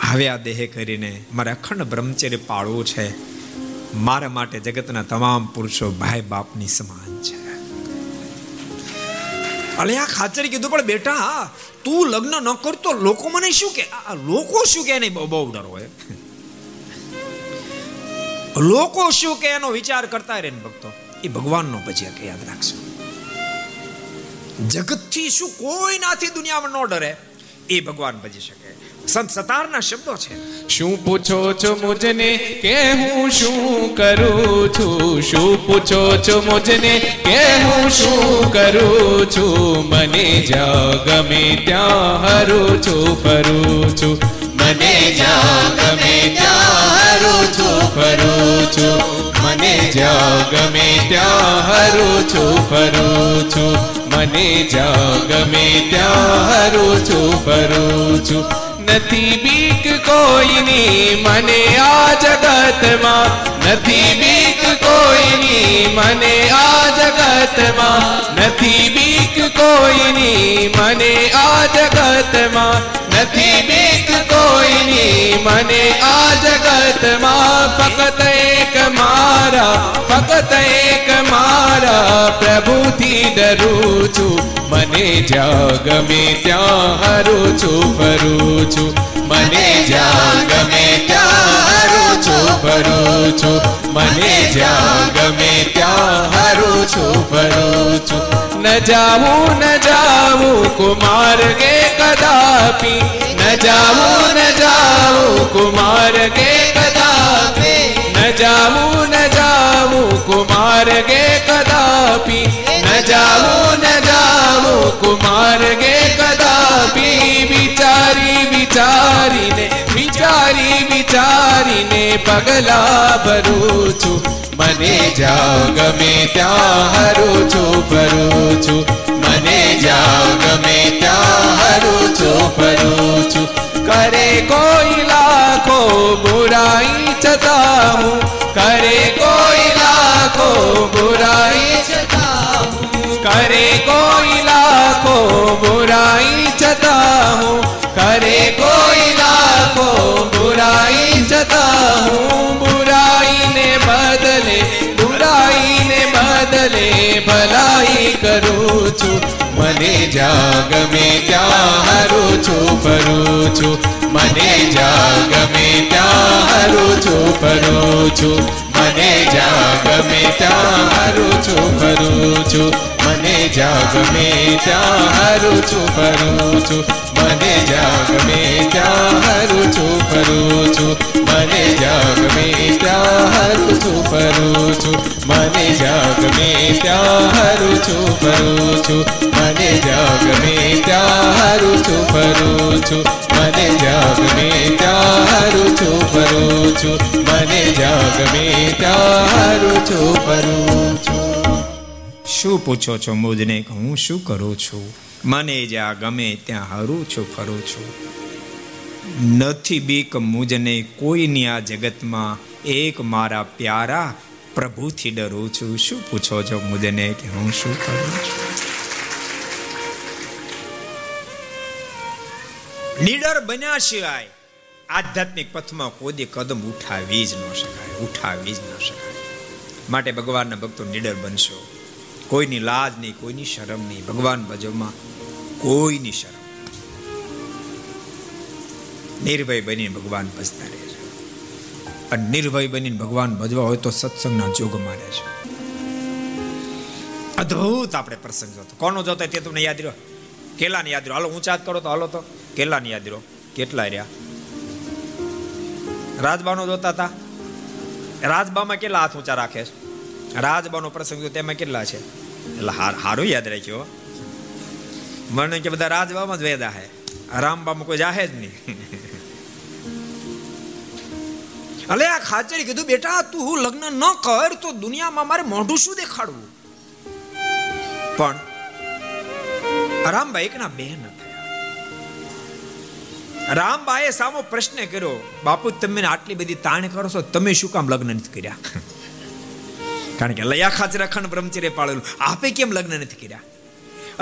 હવે આ દેહ કરીને મારે અખંડ બ્રહ્મચર્ય પાળવું છે. મારા માટે જગતના તમામ પુરુષો ભાઈ બાપની સમાન છે. અલે આ ખાચરી કીધું પણ બેટા તું લગ્ન ન કરતો લોકો મને શું કે? લોકો શું કે નહીં? બહુ ડર હોય. લોકો શું કે એનો વિચાર કરતા રહે ભક્તો. એ ભગવાનનો પછી કે યાદ રાખશો જગતથી શું કોઈ નાથી દુનિયામાં ન ડરે, એ ભગવાન ભજી શકે સંત સતારના શબ્દો છે. શું પૂછો છો મુજને કે હું શું કરું છું? શું પૂછો છો મુજને કે હું શું કરું છું? મને જ્યાં ગમે ત્યાં હરું છું, ફરું છું. મને જ્યાં ગમે ત્યાં હરું છું, ફરું છું. મને જ્યાં ગમે ત્યાં હરું છું, ફરું છું. મને જ્યાં ગમે ત્યાં હરું છું, ફરું છું. નથી બીક કોઈની, મને આ જગતમાં નથી બીક કોઈની, મને આ જગતમાં નથી બીક કોઈની, મને આ જગતમાં નથી બીક કોઈની મને આ જગતમાં ફક્ત એક મારા, ફક્ત એક મારા પ્રભુથી ડરું છું. મને જ્યાં ગમે ત્યાં હરું છું, ફરું છું. મને જ્યાં ગમે ત્યાં હરું છું, ફરું છું. મને જ્યાં ગમે ત્યાં હરું છું, ફરું છું. न जाऊ न जाऊ कुमार गे कदापि। न जाऊ न जाऊ कुमार गे कदापि। न जाऊ न जाऊ कुमार गे कदापि। न जाऊ न जाऊ कुमार गे कदापि। પગલા ભરું છું મને જ્યાં ગમે ત્યાં હરું છું ફરું છું મને જ્યાં ગમે ત્યાં હરું છું ફરું છું કરે કોઈ લાખો બુરાઈ છતાં હું કરે કોઈ લાખો બુરાઈ છતાં હું કરે કોઈ લાખો બુરાઈ છતાં હું કરે કોઈ લાખો બુરાઈ છતાં હું બુરાઈને બદલે બુરાઈને બદલે ભલાઈ કરું છું. મને જ્યાં ગમે ત્યાં હરું છું, ફરું છું. મને જાગ ગમે ત્યાં હરું છું, ફરું છું. મને જ્યાં ગમે ત્યાં હારું છું. ફરું છું મને જ્યાં ગમે ત્યાં હરું છું. ફરું છું મને જ્યાં ગમે ત્યાં હરું છું. ફરું છું મને જ્યાં ગમે ત્યાં હરું છું. ફરું છું મને જ્યાં ગમે ત્યાં છું ફરું છું. મને જ્યાં ગમે ત્યાં છું ફરું છું. મને જ્યાં ગમે ત્યાં છું ફરું છું. મને જ્યાં ગમે ત્યાં છું ફરું છું. શું પૂછો છો મુજને હું શું કરું છું? મને જ્યાં ગમે ત્યાં હરું છું, ફરું છું. નથી બીક મુજને કોઈની આ જગતમાં એક મારા પ્યારા પ્રભુથી ડરું છું. શું પૂછો છો મુજને કે હું શું કરું છું? નીડર બન્યા સિવાય આધ્યાત્મિક પથમાં કોદી કદમ ઉઠાવી જ ન શકાય, ઉઠાવી જ ન શકાય. માટે ભગવાનના ભક્તો નીડર બનશો. કોઈની લાજ નહીં, કોઈની શરમ નહીં. ભગવાન ભજવમાં કોઈની શરમ નિર્ભય બનીને ભગવાન ભજતા રહે છે. અને નિર્ભય બનીને ભગવાન ભજવા હોય તો સત્સંગના જોગ મારે છે. અદ્ભુત આપણે પ્રસંગ જોતો. કોનો જોતો તે તમને યાદ રહ્યો? કેલાને યાદ રહ્યો? હાલો, ઊંચા કરો તો હાલો તો. કેલાને યાદ રહ્યો? કેટલા રહ્યા? રાજબાનો જોતા હતા રાજબામાં કેટલા હાથ ઊંચા રાખે છે? રાજબાનો પ્રસંગ તેમાં કેટલા છે? એટલે હારું યાદ રાખ્યો મને કે બધા રાજબામાં જ વેદા હે. રામબામાં કોઈ જાહે જ નહીં. અલે, આ ખાચરી કીધું, બેટા, તું હું લગ્ન ન કર તો દુનિયામાં મારે મોઢું શું દેખાડવું? પણ રામભાઈ એકના બેન થયા રામબાઈએ સામો પ્રશ્ન કર્યો, બાપુ, તમે આટલી બધી તાણ કરો છો, તમે શું કામ લગ્ન નથી કર્યા? કારણ કે લયા ખાચર અખંડ બ્રહ્મચર્ય પાળેલું. આપે કેમ લગ્ન નથી કર્યા?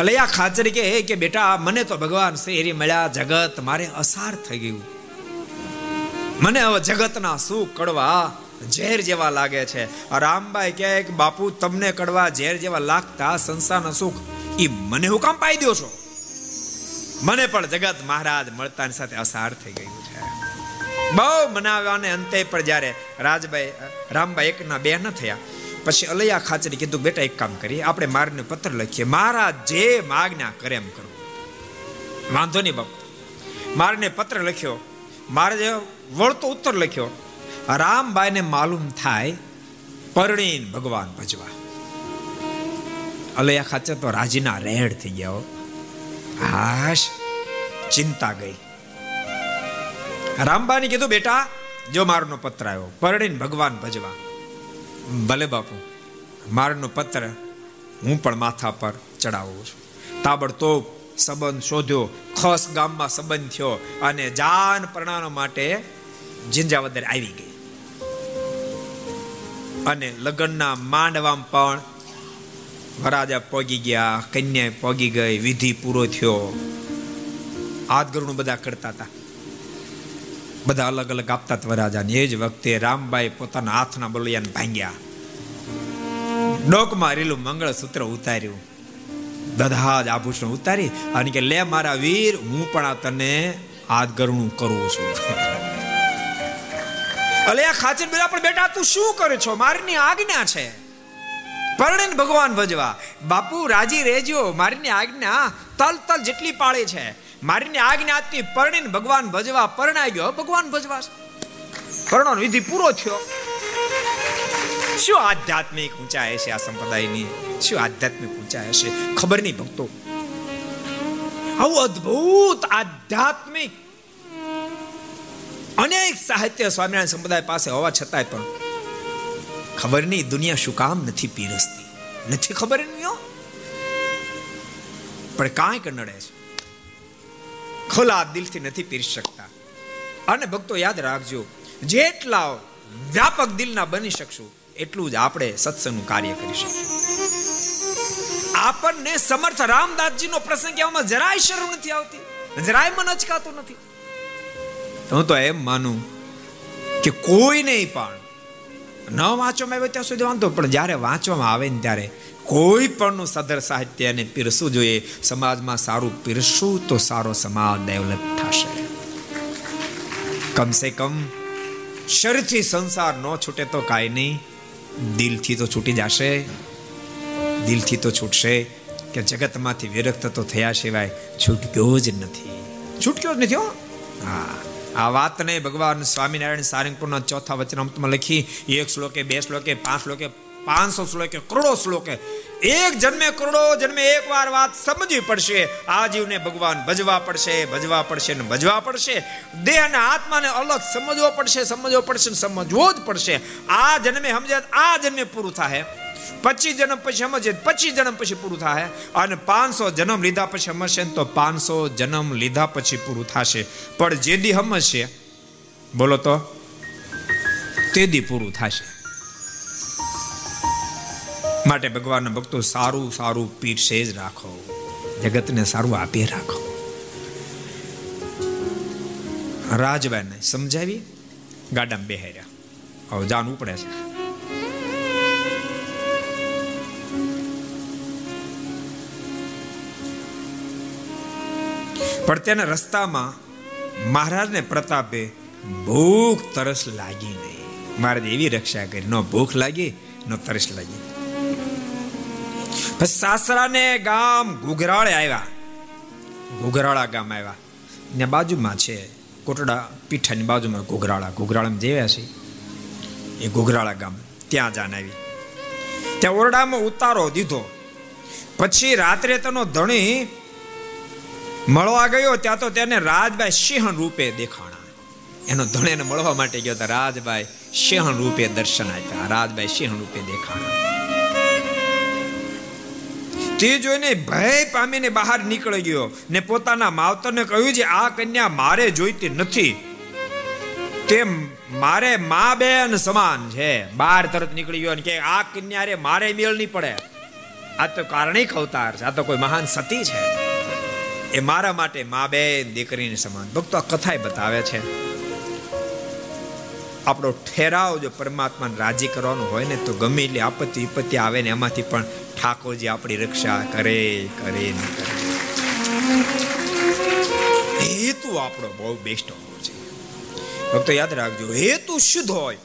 લયા ખાચર કે કે, બેટા, મને તો ભગવાન શ્રી મળ્યા, જગત મારે અસાર થઈ ગયું. મને હવે જગતના સુખ કડવા ઝેર જેવા લાગે છે. રામબાઈ કહે કે, બાપુ, તમને કડવા ઝેર જેવા લાગતા સંસારના સુખ એ મને હું કામ પાઈ દો છો? મને પણ જગત મહારાજ મળતાની સાથે અસાર થઈ ગયું છે. બહુ મનાવ્યાને અંતે પણ જ્યારે રાજભાઈ, રામભાઈ એકના બે ન થયા, પછી અલૈયા ખાચરે કીધું, બેટા, એક કામ કરીએ આપણે મારને પત્ર લખીએ. મહારાજ જે માગના કરે એમ કરવું વાંધો નહીં બાપ. મારને પત્ર લખ્યો. મારે વળતો ઉત્તર લખ્યો. રામભાઈને માલુમ થાય પરણીન ભગવાન ભજવા. અલૈયા ખાચર તો રાજીના રેડ થઈ ગયા હાશ, ચિંતા ગઈ. રામબાને કીધું, બેટા, જો મારનો પત્ર આવ્યો, પરણીન ભગવાન ભજવા. ભલે બાપુ, મારનો પત્ર હું પણ માથા પર ચડાવું છું. તાબડતોબ સંબંધ શોધ્યો, ખસ ગામમાં સંબંધ થયો અને જાન પરણાવવા માટે જિંજાવદર આવી ગઈ. અને લગ્નના માંડવામાં પણ વરાજા પોગી ગયા કન્યા પોગી ગઈ, વિધિ પૂરો થયો. હાથ ગરુણું બધા કરતા હતા. બધા અલગ અલગ આપતા હતા વરાજાને એ જ વખતે રામબાઈ પોતાના હાથના બલિયાને ભાંગ્યા. ડોકમાં રેલું મંગળસૂત્ર ઉતાર્યું. બધા જ આભૂષણ ઉતારી અને કે, લે મારા વીર, હું પણ આ તને હાથ ગરણું કરું છું. અલે, આ ખાચર બેટા પણ બેટા, તું શું કરે છો? મારીની આજ્ઞા છે. પરણીને ભગવાન ભજવા બાપુ, રાજી રહેજો. મારીની આજ્ઞા તલ તલ જેટલી પાળે છે. મારીની આજ્ઞાથી પરણીને ભગવાન ભજવા પરણાઈ ગયો. ભગવાન ભજવા પરણો વિધિ પૂરો થયો. શું આધ્યાત્મિક ઊંચાઈ છે આ સંપ્રદાયની? શું આધ્યાત્મિક ઊંચાઈ હશે? ખબર નહીં ભક્તો. આવું અદ્ભુત આધ્યાત્મિક અનેક સાહિત્ય સ્વામિનારાયણ સંપ્રદાય પાસે હોવા છતાંય પણ ખબર નહીં દુનિયા શું કામ નથી પીરસતી? નથી ખબર નહીં પણ કાંઈક નડે છે. ખોલા દિલથી નથી પીરી શકતા. અને ભક્તો યાદ રાખજો, જેટલા વ્યાપક દિલના બની શકશું, એટલું જ આપણે સત્સંગનું કાર્ય કરી શકીએ. આપણને સમર્થ રામદાસજીનો પ્રસંગ કહેવામાં જરાય શરમ નથી આવતી, જરાય મન અચકાતું નથી. હું તો એમ માનું કે કોઈ નહીં પણ ન વાંચવામાં આવે ત્યાં સુધી વાંધો પણ જ્યારે વાંચવામાં આવે ને ત્યારે કોઈ પણનું સદર સાહિત્ય એને પીરસવું જોઈએ. સમાજમાં સારું પીરસવું તો સારો સમાજ ડેવલપ થશે. કમસે કમ શરીરથી સંસાર ન છૂટે તો કાંઈ નહીં. દિલથી તો છૂટી જશે. દિલથી તો છૂટશે કે જગતમાંથી વિરક્ત તો થયા સિવાય છૂટક્યો જ નથી. છૂટક્યો જ નથી હો. હા. આ વાતને ભગવાન સ્વામિનારાયણ સારંગપુરના ચોથા વચનામૃતમાં લખી, એક શ્લોકે, બે શ્લોકે, પાંચ શ્લોકે, પાંચસો શ્લોકે, કરોડો શ્લોકે, એક જન્મે કરોડો, જન્મે એક વાર વાત સમજવી પડશે. આ જીવને ભગવાન ભજવા પડશે ભજવા પડશે ને ભજવા પડશે. દેહ અને આત્માને અલગ સમજવો પડશે સમજવો પડશે ને સમજવો જ પડશે. આ જન્મે સમજે આ જન્મે પૂરું થાય. પચીસ જન્મ પછી સમજે, પચીસ જન્મ પછી પૂરું થાય. અને પાંચસો જન્મ લીધા પછી સમજશે તો પાંચસો જન્મ લીધા પછી પૂરું થશે. પણ જે દી સમજશે, બોલો તો, તે દી પૂરું થશે. માટે ભગવાનના ભક્તો સારું સારું પીરસે જ રાખો. જગતને સારું આપી રાખો. રાજબાઈને સમજાવી? ગાડામાં બેહાર્યા હવે જાન ઉપડે છે. પણ તેના રસ્તામાં મહારાજને પ્રતાપે ભૂખ તરસ લાગી નહીં. મહારાજ એવી રક્ષા કરી. ન ભૂખ લાગી, ન તરસ લાગી. સાસરાને ગામ ઘુઘરાળે આવ્યા. ઘુઘરાળા ગામ આવ્યા. ને બાજુમાં છે કોટડા પીઠાની બાજુમાં ઘુઘરાળા. ઘુઘરાળામાં જેવ્યા છે, એ ઘુઘરાળા ગામ. ત્યાં જાન આવી. ત્યાં ઓરડામાં ઉતારો દીધો. પછી રાત્રે તેનો ધણી મળવા ગયો ત્યાં તો તેને રાજભાઈ સિંહ રૂપે દેખાણા. એનો ધણેને મળવા માટે ગયો હતા રાજભાઈ સિંહ રૂપે દર્શન આપ્યા. રાજભાઈ સિંહ રૂપે દેખાણા. તે જોઈને ભય પામીને બહાર નીકળી ગયો ને પોતાના માવતરને કહ્યું છે, આ કન્યા મારે જોઈતી નથી. તે મારે મા બેન સમાન છે. બહાર તરત નીકળી ગયો કે આ કન્યા રે, મારે મેળ નહીં પડે. આ તો કારણિક અવતાર છે. આ તો કોઈ મહાન સતી છે. એ મારા માટે મા બેન દીકરીની સમાન. ભક્તો આ કથાએ બતાવે છે. આપણો ઠેરાવ જો પરમાત્માને રાજી કરવાનો હોય ને તો ગમે એટલી આપત્તિ વિપત્તિ આવે ને એમાંથી પણ ઠાકોરજી આપણી રક્ષા કરે કરે ને હેતુ આપણો બહુ બેસ્ટ હોવો છે ભક્તો યાદ રાખજો, હેતુ શુદ્ધ હોય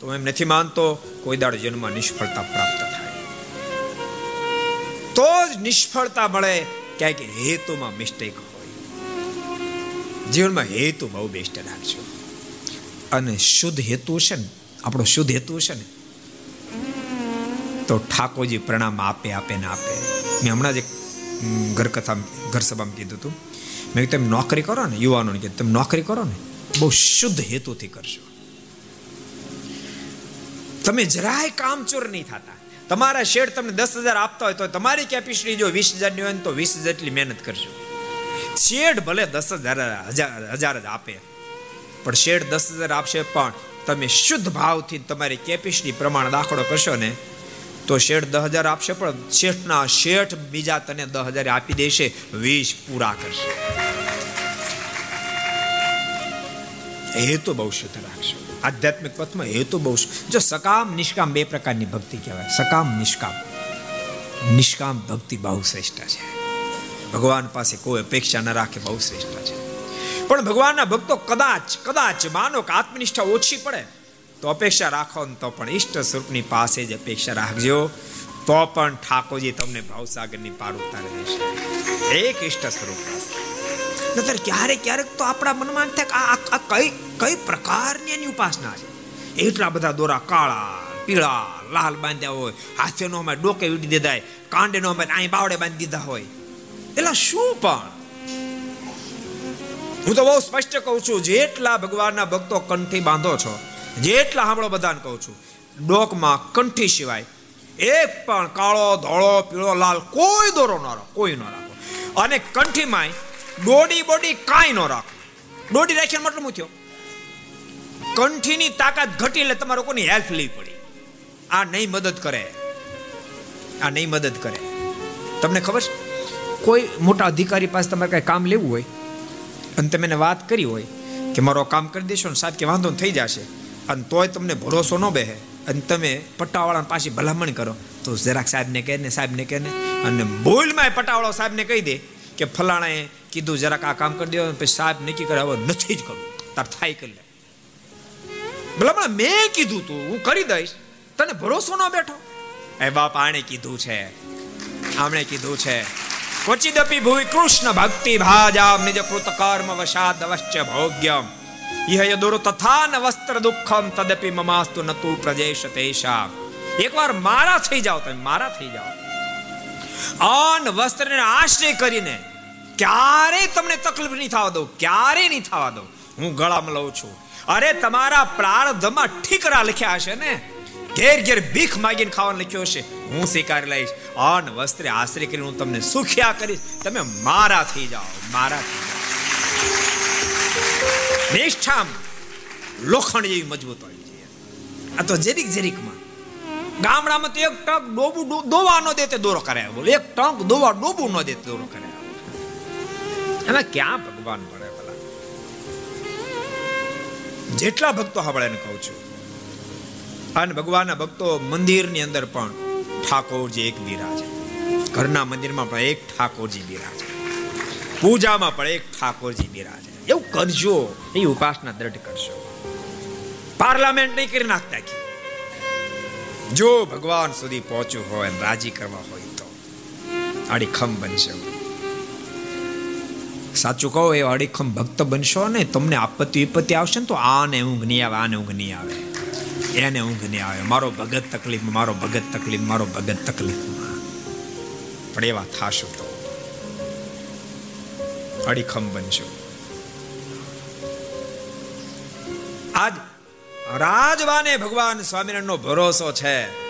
તો એમ નથી માનતો કોઈ દાડો જન્મમાં નિષ્ફળતા પ્રાપ્ત થાય. તો જ નિષ્ફળતા મળે ક્યાંક હેતુમાં મિસ્ટેક હોય. જીવનમાં હેતુ બહુ બેસ્ટ રાખજો. અને શુદ્ધ હેતુ છે ને, આપણો શુદ્ધ હેતુ છે ને, તો ઠાકોરજી પ્રણામ આપે આપે ને આપે. મેં હમણાં જ એક ઘર કથા ઘર સભામાં કીધું હતું. મેં તમે નોકરી કરો ને, યુવાનોને કીધું, તમે નોકરી કરો ને, બહુ શુદ્ધ હેતુથી કરશો તમે જરાય કામચોર નહીં થતા. તમારા શેડ તમને દસ હજાર આપતા હોય તો તમારી કેપેસિટી જો વીસ હજારની હોય તો વીસ હજાર જેટલી મહેનત કરજો. શેડ ભલે દસ હજાર હજાર હજાર જ આપે. પણ શેડ દસ હજાર આપશે પણ તમે શુદ્ધ ભાવથી તમારી કેપેસિટી પ્રમાણે દાખલો કરશો ને, તો શેઠ દસ હજાર આપશે પણ શેઠના શેઠ બીજા તને દસ હજાર આપી દેશે. વીસ પૂરા કરશે. હેતુ બહુ શુદ્ધ રાખશો. આધ્યાત્મિક પથમાં હેતુ બહુ જો સકામ નિષ્કામ બે પ્રકારની ભક્તિ કહેવાય સકામ નિષ્કામ નિષ્કામ ભક્તિ બહુ શ્રેષ્ઠ છે ભગવાન પાસે કોઈ અપેક્ષા ન રાખે બહુ શ્રેષ્ઠ છે પણ ભગવાનના ભક્તો કદાચ કદાચ માનો કે આત્મનિષ્ઠા ઓછી પડે, તો અપેક્ષા રાખો ને તો પણ ઈષ્ટ સ્વરૂપની પાસે જ અપેક્ષા રાખજો, તો પણ ઠાકોરજી તમને ભાવસાગરની પાર ઉતારી દેશે. એક ઈષ્ટ સ્વરૂપ નતર ક્યારેક ક્યારેક તો આપણા મનમાં થાય આ કઈ કઈ પ્રકારની એની ઉપાસના છે? એટલા બધા દોરા કાળા, પીળા, લાલ બાંધ્યા હોય, હાથે નો અમે ડોકે વીટી દીધા હોય, કાંડે નો અહીં બાવડે બાંધી દીધા હોય. એટલે શું પણ? હું તો બહુ સ્પષ્ટ કહું છું, જેટલા ભગવાનના ભક્તો કંઠી બાંધો છો, જેટલા સાંભળો બધાને કહું છું, ડોકમાં કંઠી સિવાય એક પણ કાળો, ધોળો, પીળો, લાલ કોઈ દોરો ન રાખો, કોઈ ન રાખો. અને કંઠીમાં ડોડી બોડી કાંઈ ન રાખો. દોડી રાખીને મતલબ હું થયો? કંઠીની તાકાત ઘટી એટલે તમારે કોની હેલ્પ લેવી પડી. આ નહીં મદદ કરે. આ નહીં મદદ કરે. તમને ખબર છે? કોઈ મોટા અધિકારી પાસે તમારે કાંઈ કામ લેવું હોય, અને તમે એને વાત કરી હોય કે મારો કામ કરી દેશો ને સાહેબ કે વાંધો થઈ જશે, અને તોય તમને ભરોસો ન બેહે, અને તમે પટ્ટાવાળાને પાછી ભલામણ કરો, તો જરાક સાહેબને કહે ને, સાહેબને કહે ને, અને ભૂલમાં પટ્ટાવાળો સાહેબને કહી દે કે ફલાણાએ કીધું, જરાક આ કામ કરી દો. પછી સાહેબ નક્કી કરે હવે નથી જ કરવું તાર થાય કરી લે. મેં કીધું તું, હું કરી દઈશ. તને ભરોસો ન બેઠો. એ બાપ, આણે કીધું છે. આમણે કીધું છે. ક્વચિદપી ભુવિ કૃષ્ણ ભક્તિ ભાજામ નિજ કૃત કર્મ વશાદ અવશ્ય ભોગ્યમ. ઇહ યદુર તથા ન વસ્ત્ર દુઃખમ તદપી મમાસ્તુ નતુ પ્રજેશ તેશા એકવાર મારા થઈ જાઓ, તમે મારા થઈ જાઓ. અન વસ્ત્રને આશ્રય કરીને ક્યારે તમને તકલીફ નહીં થવા દો ક્યારે નહીં થવા દો હું ગળામાં લઉં છું. અરે, તમારા પ્રારબ્ધમાં ઠીકરા લખ્યા હશે ને? ઘેર ઘેર ભીખ માગીને ખાવાનું લખ્યો હશે. હું સ્વીકારી લઈશ. અન વસ્ત્રે આશ્રય કરીને હું તમને સુખ્યા કરીશ. તમે મારા થઈ જાઓ, મારા થઈ જાઓ. નિષ્ઠામ લોખંડ જેવી મજબૂત હોય છે. આ તો જેરીક જેરીકમાં. ગામડામાં તો એક ટક ડોબું દોવા ન દે તે દોરો કરાય બોલો, એક ટંક દોવા ડોબું ન દેતે દોરો કરાય એમાં ક્યાં ભગવાન પડે ભલા? જેટલા ભક્તો સાંભળે ને કહું છું. અને ભગવાનના ભક્તો મંદિરની અંદર પણ ઠાકોરજી એક બિરાજે. ઘરના મંદિરમાં પણ એક ઠાકોરજી બિરાજે. પૂજામાં પણ એક ઠાકોરજી બિરાજે. એવું કરજો, એ ઉપાસના દ્રઢ કરશો. પાર્લામેન્ટ નહીં કરી નાખતા કે જો ભગવાન સુધી પહોંચવું હોય રાજી કરવા હોય તો આડી ખમ બનશે. સાચું કહો, એ અડીખમ ભક્ત બનશો ને તમને આપત્તિ વિપત્તિ આવશે ને તો આને ઊંઘ નહીં આવે, આને ઊંઘ નહીં આવે. એને ઊંઘ નહીં આવે. મારો ભગત તકલીફ, મારો ભગત તકલીફ, મારો ભગત તકલીફ. પણ એવા થાશો તો. અડીખમ બનશો. આજ રાજવાને ભગવાન સ્વામિનારાયણનો ભરોસો છે.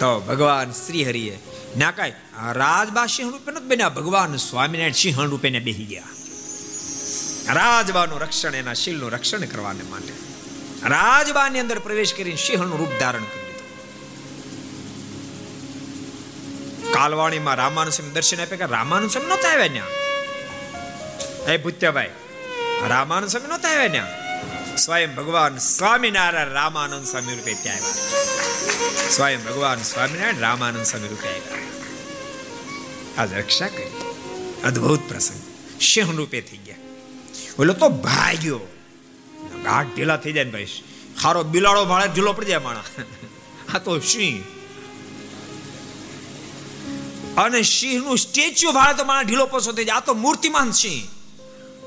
તો ભગવાન શ્રી હરિએ ના કાંઈ રાજબા સિંહ રૂપે નથી બન્યા. ભગવાન સ્વામિનારાયણ સિંહ રૂપે ને બેસી ગયા. રાજબાનું રક્ષણ, એના શીલનું રક્ષણ કરવાને માટે. રાજબાની અંદર પ્રવેશ કરીને સિંહનું રૂપ ધારણ કર્યું કાલવાણીમાં રામાનુ સ્વામી દર્શન આપે કે રામાનુ સ્વામી નહોતા આવ્યા ત્યાં? એ ભૂત્યાભાઈ રામાનુ સ્વામી નહોતા આવ્યા ત્યાં? સ્વયં ભગવાન સ્વામિનારાયણ રામાનંદ સ્વામી રૂપે ત્યાં આવ્યા. સ્વયં ભગવાન સ્વામિનારાયણ રામાનંદ સ્વામી રૂપે આવ્યા. આજ રક્ષા કરી. અદ્ભુત પ્રસંગ. સિંહ રૂપે થઈ ગયા. બોલો તો ભાગ્યો. ગાઢ ઢીલા થઈ જાય ને ભાઈ. ખારો બિલાડો ભાડે ઢીલો પડી જાય માણા આ તો સિંહ. અને સિંહનું સ્ટેચ્યુ ભાડે તો મારા ઢીલો પોસો થઈ જાય. આ તો મૂર્તિમાન સિંહ.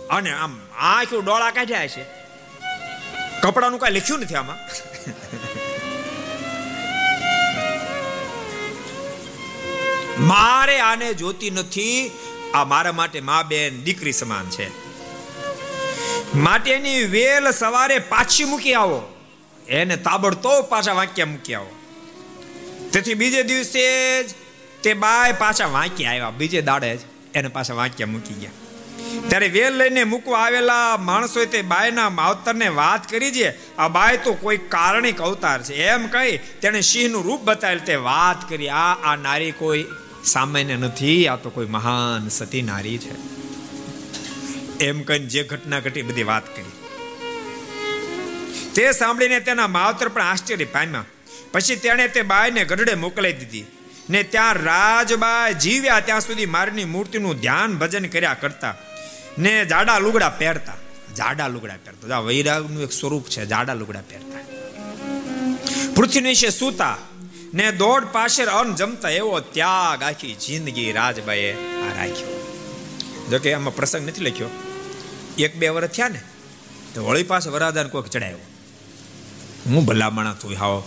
અને આમ આખું ડોળા કાઢ્યા છે. કપડાનું કઈ લખ્યું નથી આમાં? મારે આને જોતી નથી. આ મારા માટે મા બેન દીકરી સમાન છે. માટેની વેલ સવારે પાછી મૂકી આવો. એને તાબડતો પાછા વાંક્યા મૂકી આવો. તેથી બીજે દિવસે જ તે બાય પાછા વાંકી આવ્યા. બીજે દાડે જ એને પાછા વાંક્યા મૂકી ગયા. ત્યારે વેલ લઈને મૂકવા આવેલા માણસોએ તે બાયના માવતરને વાત કરી છે, આ બાય તો કોઈ કારણિક અવતાર છે. એમ કહી તેણે સિંહનું રૂપ બતાવેલ તે વાત કરી, આ આ નારી કોઈ સામાન્ય નથી, આ તો કોઈ મહાન સતી નારી છે. એમ કહીને જે ઘટના ઘટી બધી વાત કરી. તે સાંભળીને તેના માવતર પણ આશ્ચર્ય પામ્યા. પછી તેણે તે બાયને ગઢડે મોકલાઈ દીધી ને ત્યાં રાજબા જીવ્યા ત્યાં સુધી મારની મૂર્તિનું ધ્યાન ભજન કર્યા કરતા. ને જાડા લુગડા પહેરતા. જાડા લુગડા પહેરતા. જા વૈરાગનું એક સ્વરૂપ છે, જાડા લુગડા પહેરતા. પૃથ્વી વિશે સૂતા. ને દોડ પાછળ અન્ન જમતા, એવો ત્યાગ આખી જિંદગી રાજભાઈએ આ રાખ્યો. જો કે આમાં પ્રસંગ નથી લખ્યો. એક બે વર્ષ થયા ને, તો વળી પાસે વરાદાન કોઈક ચડાયો. હું ભલામણા તું હાવ,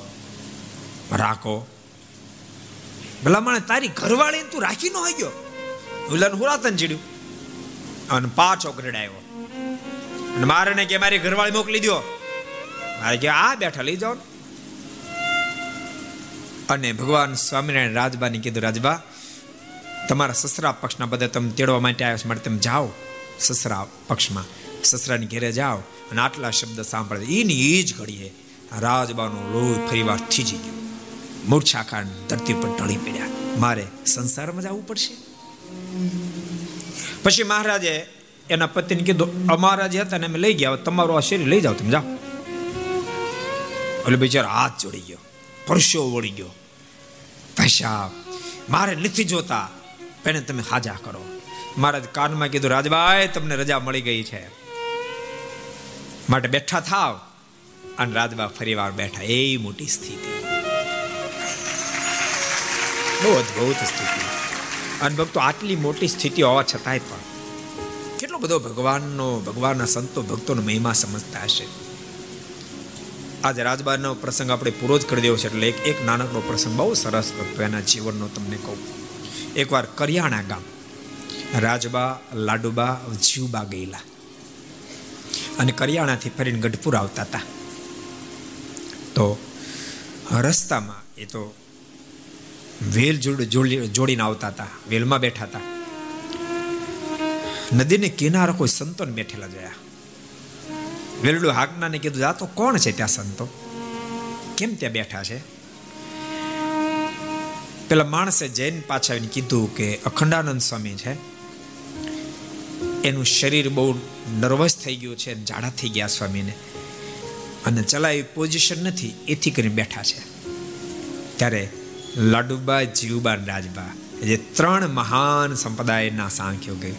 રાખો. ભલામણા તારી ઘરવાળી તું રાખી ન ગયો. ઉલન હુરાતન ચીડ્યું. અને પાછો ગરડાયો અને મારે કે, મારી ઘરવાળી મોકલી દો મારે કે આ બેઠા, લઈ જાઓ અને ભગવાન સ્વામિનારાયણ રાજબાને કીધું, રાજબા, તમારા સસરા પક્ષના બધા તમે તેડવા માટે આવ્યા છે. માટે તમે જાઓ સસરા પક્ષમાં. સસરાની ઘેરે જાઓ અને આટલા શબ્દ સાંભળે એની એ જ ઘડીએ રાજબાનો લોહી ફરીવાર થીજી ગયો. મૂર્છા ખાંડ ધરતી ઉપર ઢળી પડ્યા. મારે સંસારમાં જવું પડશે? પછી મહારાજે એના પતિને કીધું, અમારા જે હતા ને અમે લઈ ગયા તમારું આ શરીર લઈ જાઓ તમે, જાઓ. એટલે બિચારો હાથ જોડી ગયો પરસો વળી ગયો. ભાઈ મારે નથી જોતા. એને તમે હાજા કરો. મહારાજ કાનમાં કીધું, રાજભાઈ, તમને રજા મળી ગઈ છે. માટે બેઠા થાવ. અને રાજબા ફરી વાર બેઠા, એ મોટી સ્થિતિ. બહુ અદભુત સ્થિતિ. અને ભક્તો આટલી મોટી સ્થિતિ હોવા છતાંય પણ. કેટલો બધો ભગવાનનો, ભગવાનના સંતો ભક્તોનો મહિમા સમજતા હશે. આજે રાજબાનો પ્રસંગ આપણે પૂરો જ કરી દેવો છે એટલે એક એક નાનકડો પ્રસંગ બહુ સરસ ભક્તો એના જીવનનો તમને કહું. એકવાર કરિયાણા ગામ, રાજબા, લાડુબા, જીવબા ગયેલા. અને કરિયાણાથી ફરીને ગઢપુર આવતા હતા. તો રસ્તામાં એ તો વેલ જોડીને આવતા હતા, વેલમાં બેઠા હતા. નદીને કિનારે કોઈ સંતોને બેઠેલા જોયા. વેલડું હાકનાને કીધું, આ તો કોણ છે ત્યાં સંતો? કેમ ત્યાં બેઠા છે? પેલા માણસે જૈન પાછા આવીને કીધું કે, અખંડાનંદ સ્વામી છે. એનું શરીર બહુ નર્વસ થઈ ગયું છે, જાડા થઈ ગયા સ્વામીને. અને ચલાવી પોઝિશન નથી, એથી કરીને બેઠા છે. ત્યારે લાડુબા જીવબા રાજબા. જે ત્રણ મહાન સંપ્રદાયના સાંખ્યો ગયું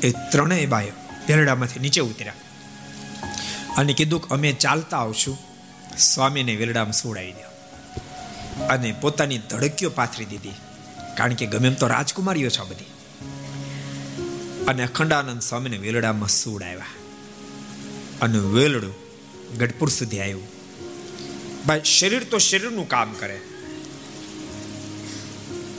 એ ત્રણેય બાયો વેલડામાંથી નીચે ઉતર્યા. અને કીધું કે, અમે ચાલતા આવશું. સ્વામીને વેલડામાં સુવડાવી દો અને પોતાની ધડકીઓ પાથરી દીધી. કારણ કે ગમે એમ તો રાજકુમારીઓ છે બધી. અને અખંડાનંદ સ્વામીને વેલડામાં સુવડાવ્યા. અને વેલડું ગઢપુર સુધી આવ્યું. ભાઈ, શરીર તો શરીરનું કામ કરે.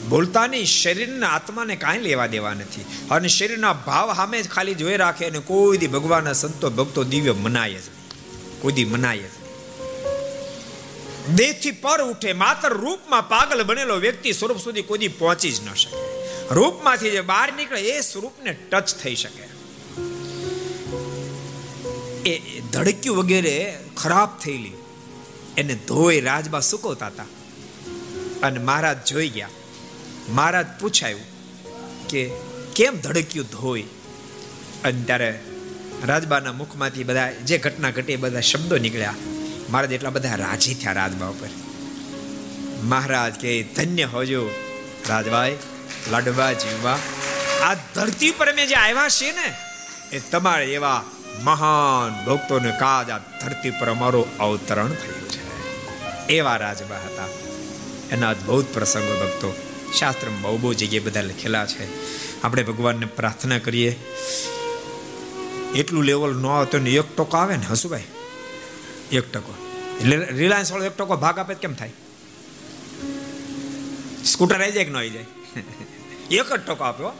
બોલતા નહીં શરીરના આત્માને કાંઈ લેવા દેવા નથી. અને શરીરના ભાવ સામે જ ખાલી જોઈ રાખે અને કોઈ દી ભગવાનના સંતો ભક્તો દિવ્ય મનાય જ નહીં. કોઈ દી મનાય જ નહીં. દેહથી પર ઉઠે, માત્ર રૂપમાં પાગલ બનેલો વ્યક્તિ સ્વરૂપ સુધી કોઈ દી પહોંચી જ ન શકે. રૂપમાંથી જે બહાર નીકળે, એ સ્વરૂપને ટચ થઈ શકે. એ ધડક્યું વગેરે ખરાબ થયેલી. એને ધોઈ, રાજબા સુકવતા હતા. અને મહારાજ જોઈ ગયા. મહારાજ પૂછાયું કે કેમ ધડક્યું ધોઈ? અને ત્યારે રાજબાના મુખમાંથી બધા જે ઘટના ઘટી બધા શબ્દો નીકળ્યા. મારા જેટલા બધા રાજી થયા રાજબા ઉપર. મહારાજ કે ધન્ય હોજો, રાજભાઈ, લાડવા, જીવવા. આ ધરતી પર અમે જે આવ્યા છીએ ને, એ તમારે એવા મહાન ભક્તોને કાજ આ ધરતી પર અમારું અવતરણ થયું છે. એવા રાજબા હતા. એના અદભુત પ્રસંગો ભક્તો શાસ્ત્રમાં બહુ બહુ જગ્યાએ બધા લખેલા છે. આપણે ભગવાનને પ્રાર્થના કરીએ. એટલું લેવલ ન આવે તો એક ટકો આવે ને, હસુભાઈ? એક ટકો. રિલાયન્સ વાળો એક ટકો ભાગ આપે કેમ થાય? સ્કૂટર આવી જાય કે ન આવી જાય? એક જ ટકો આપ્યો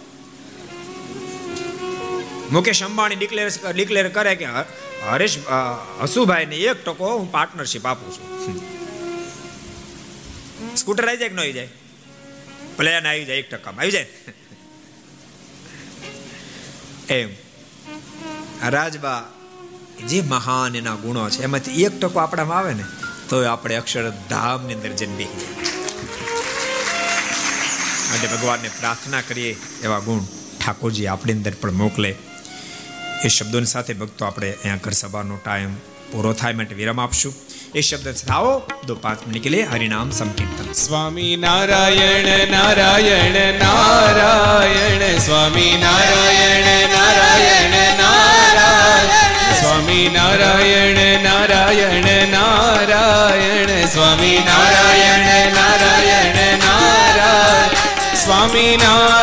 મુકેશ અંબાણી ડિક્લેર ડિક્લેર કરે કે હરેશ હસુભાઈ ને એક ટકો હું પાર્ટનરશિપ આપું છું. સ્કૂટર આવી જાય કે ન આવી જાય? પ્લેન આવી જાય એક ટકામાં. આવી જાય? એમ. રાજબા જે મહાન એના ગુણો છે, એમાંથી એક ટકો આપણામાં આવે ને, તો આપણે અક્ષરધામની અંદર જન્મી માટે ભગવાનને પ્રાર્થના કરીએ એવા ગુણ ઠાકોરજી આપણી અંદર પણ મોકલે. એ શબ્દોની સાથે ભક્તો આપણે અહીંયા ઘર સભાનો ટાઈમ પૂરો થાય. માટે વિરામ આપશું. इस शब्द से आओ दो पांच मिनट के लिए हरिनाम संकीर्तन स्वामी नारायण नारायण नारायण स्वामी नारायण नारायण नारायण स्वामी नारायण नारायण नारायण स्वामी नारायण नारायण नारायण स्वामी नारायण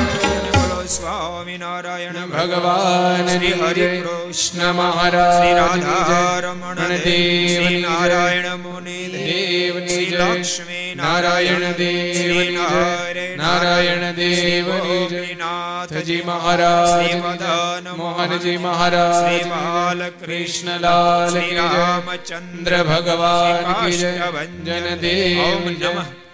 સ્વામિનારાયણ ભગવાન. શ્રી હરિ કૃષ્ણ મહારાજ શ્રી રાધારમણ દેવ નારાયણ મુનિ દેવ. શ્રી લક્ષ્મી નારાયણ દેવ નારાયણ દેવ નાથજી મહારાજ મદન મોહનજી મહારાજ શ્રી બાલકૃષ્ણલાલ શ્રી રામચંદ્ર ભગવાન જન દેવ નમઃ.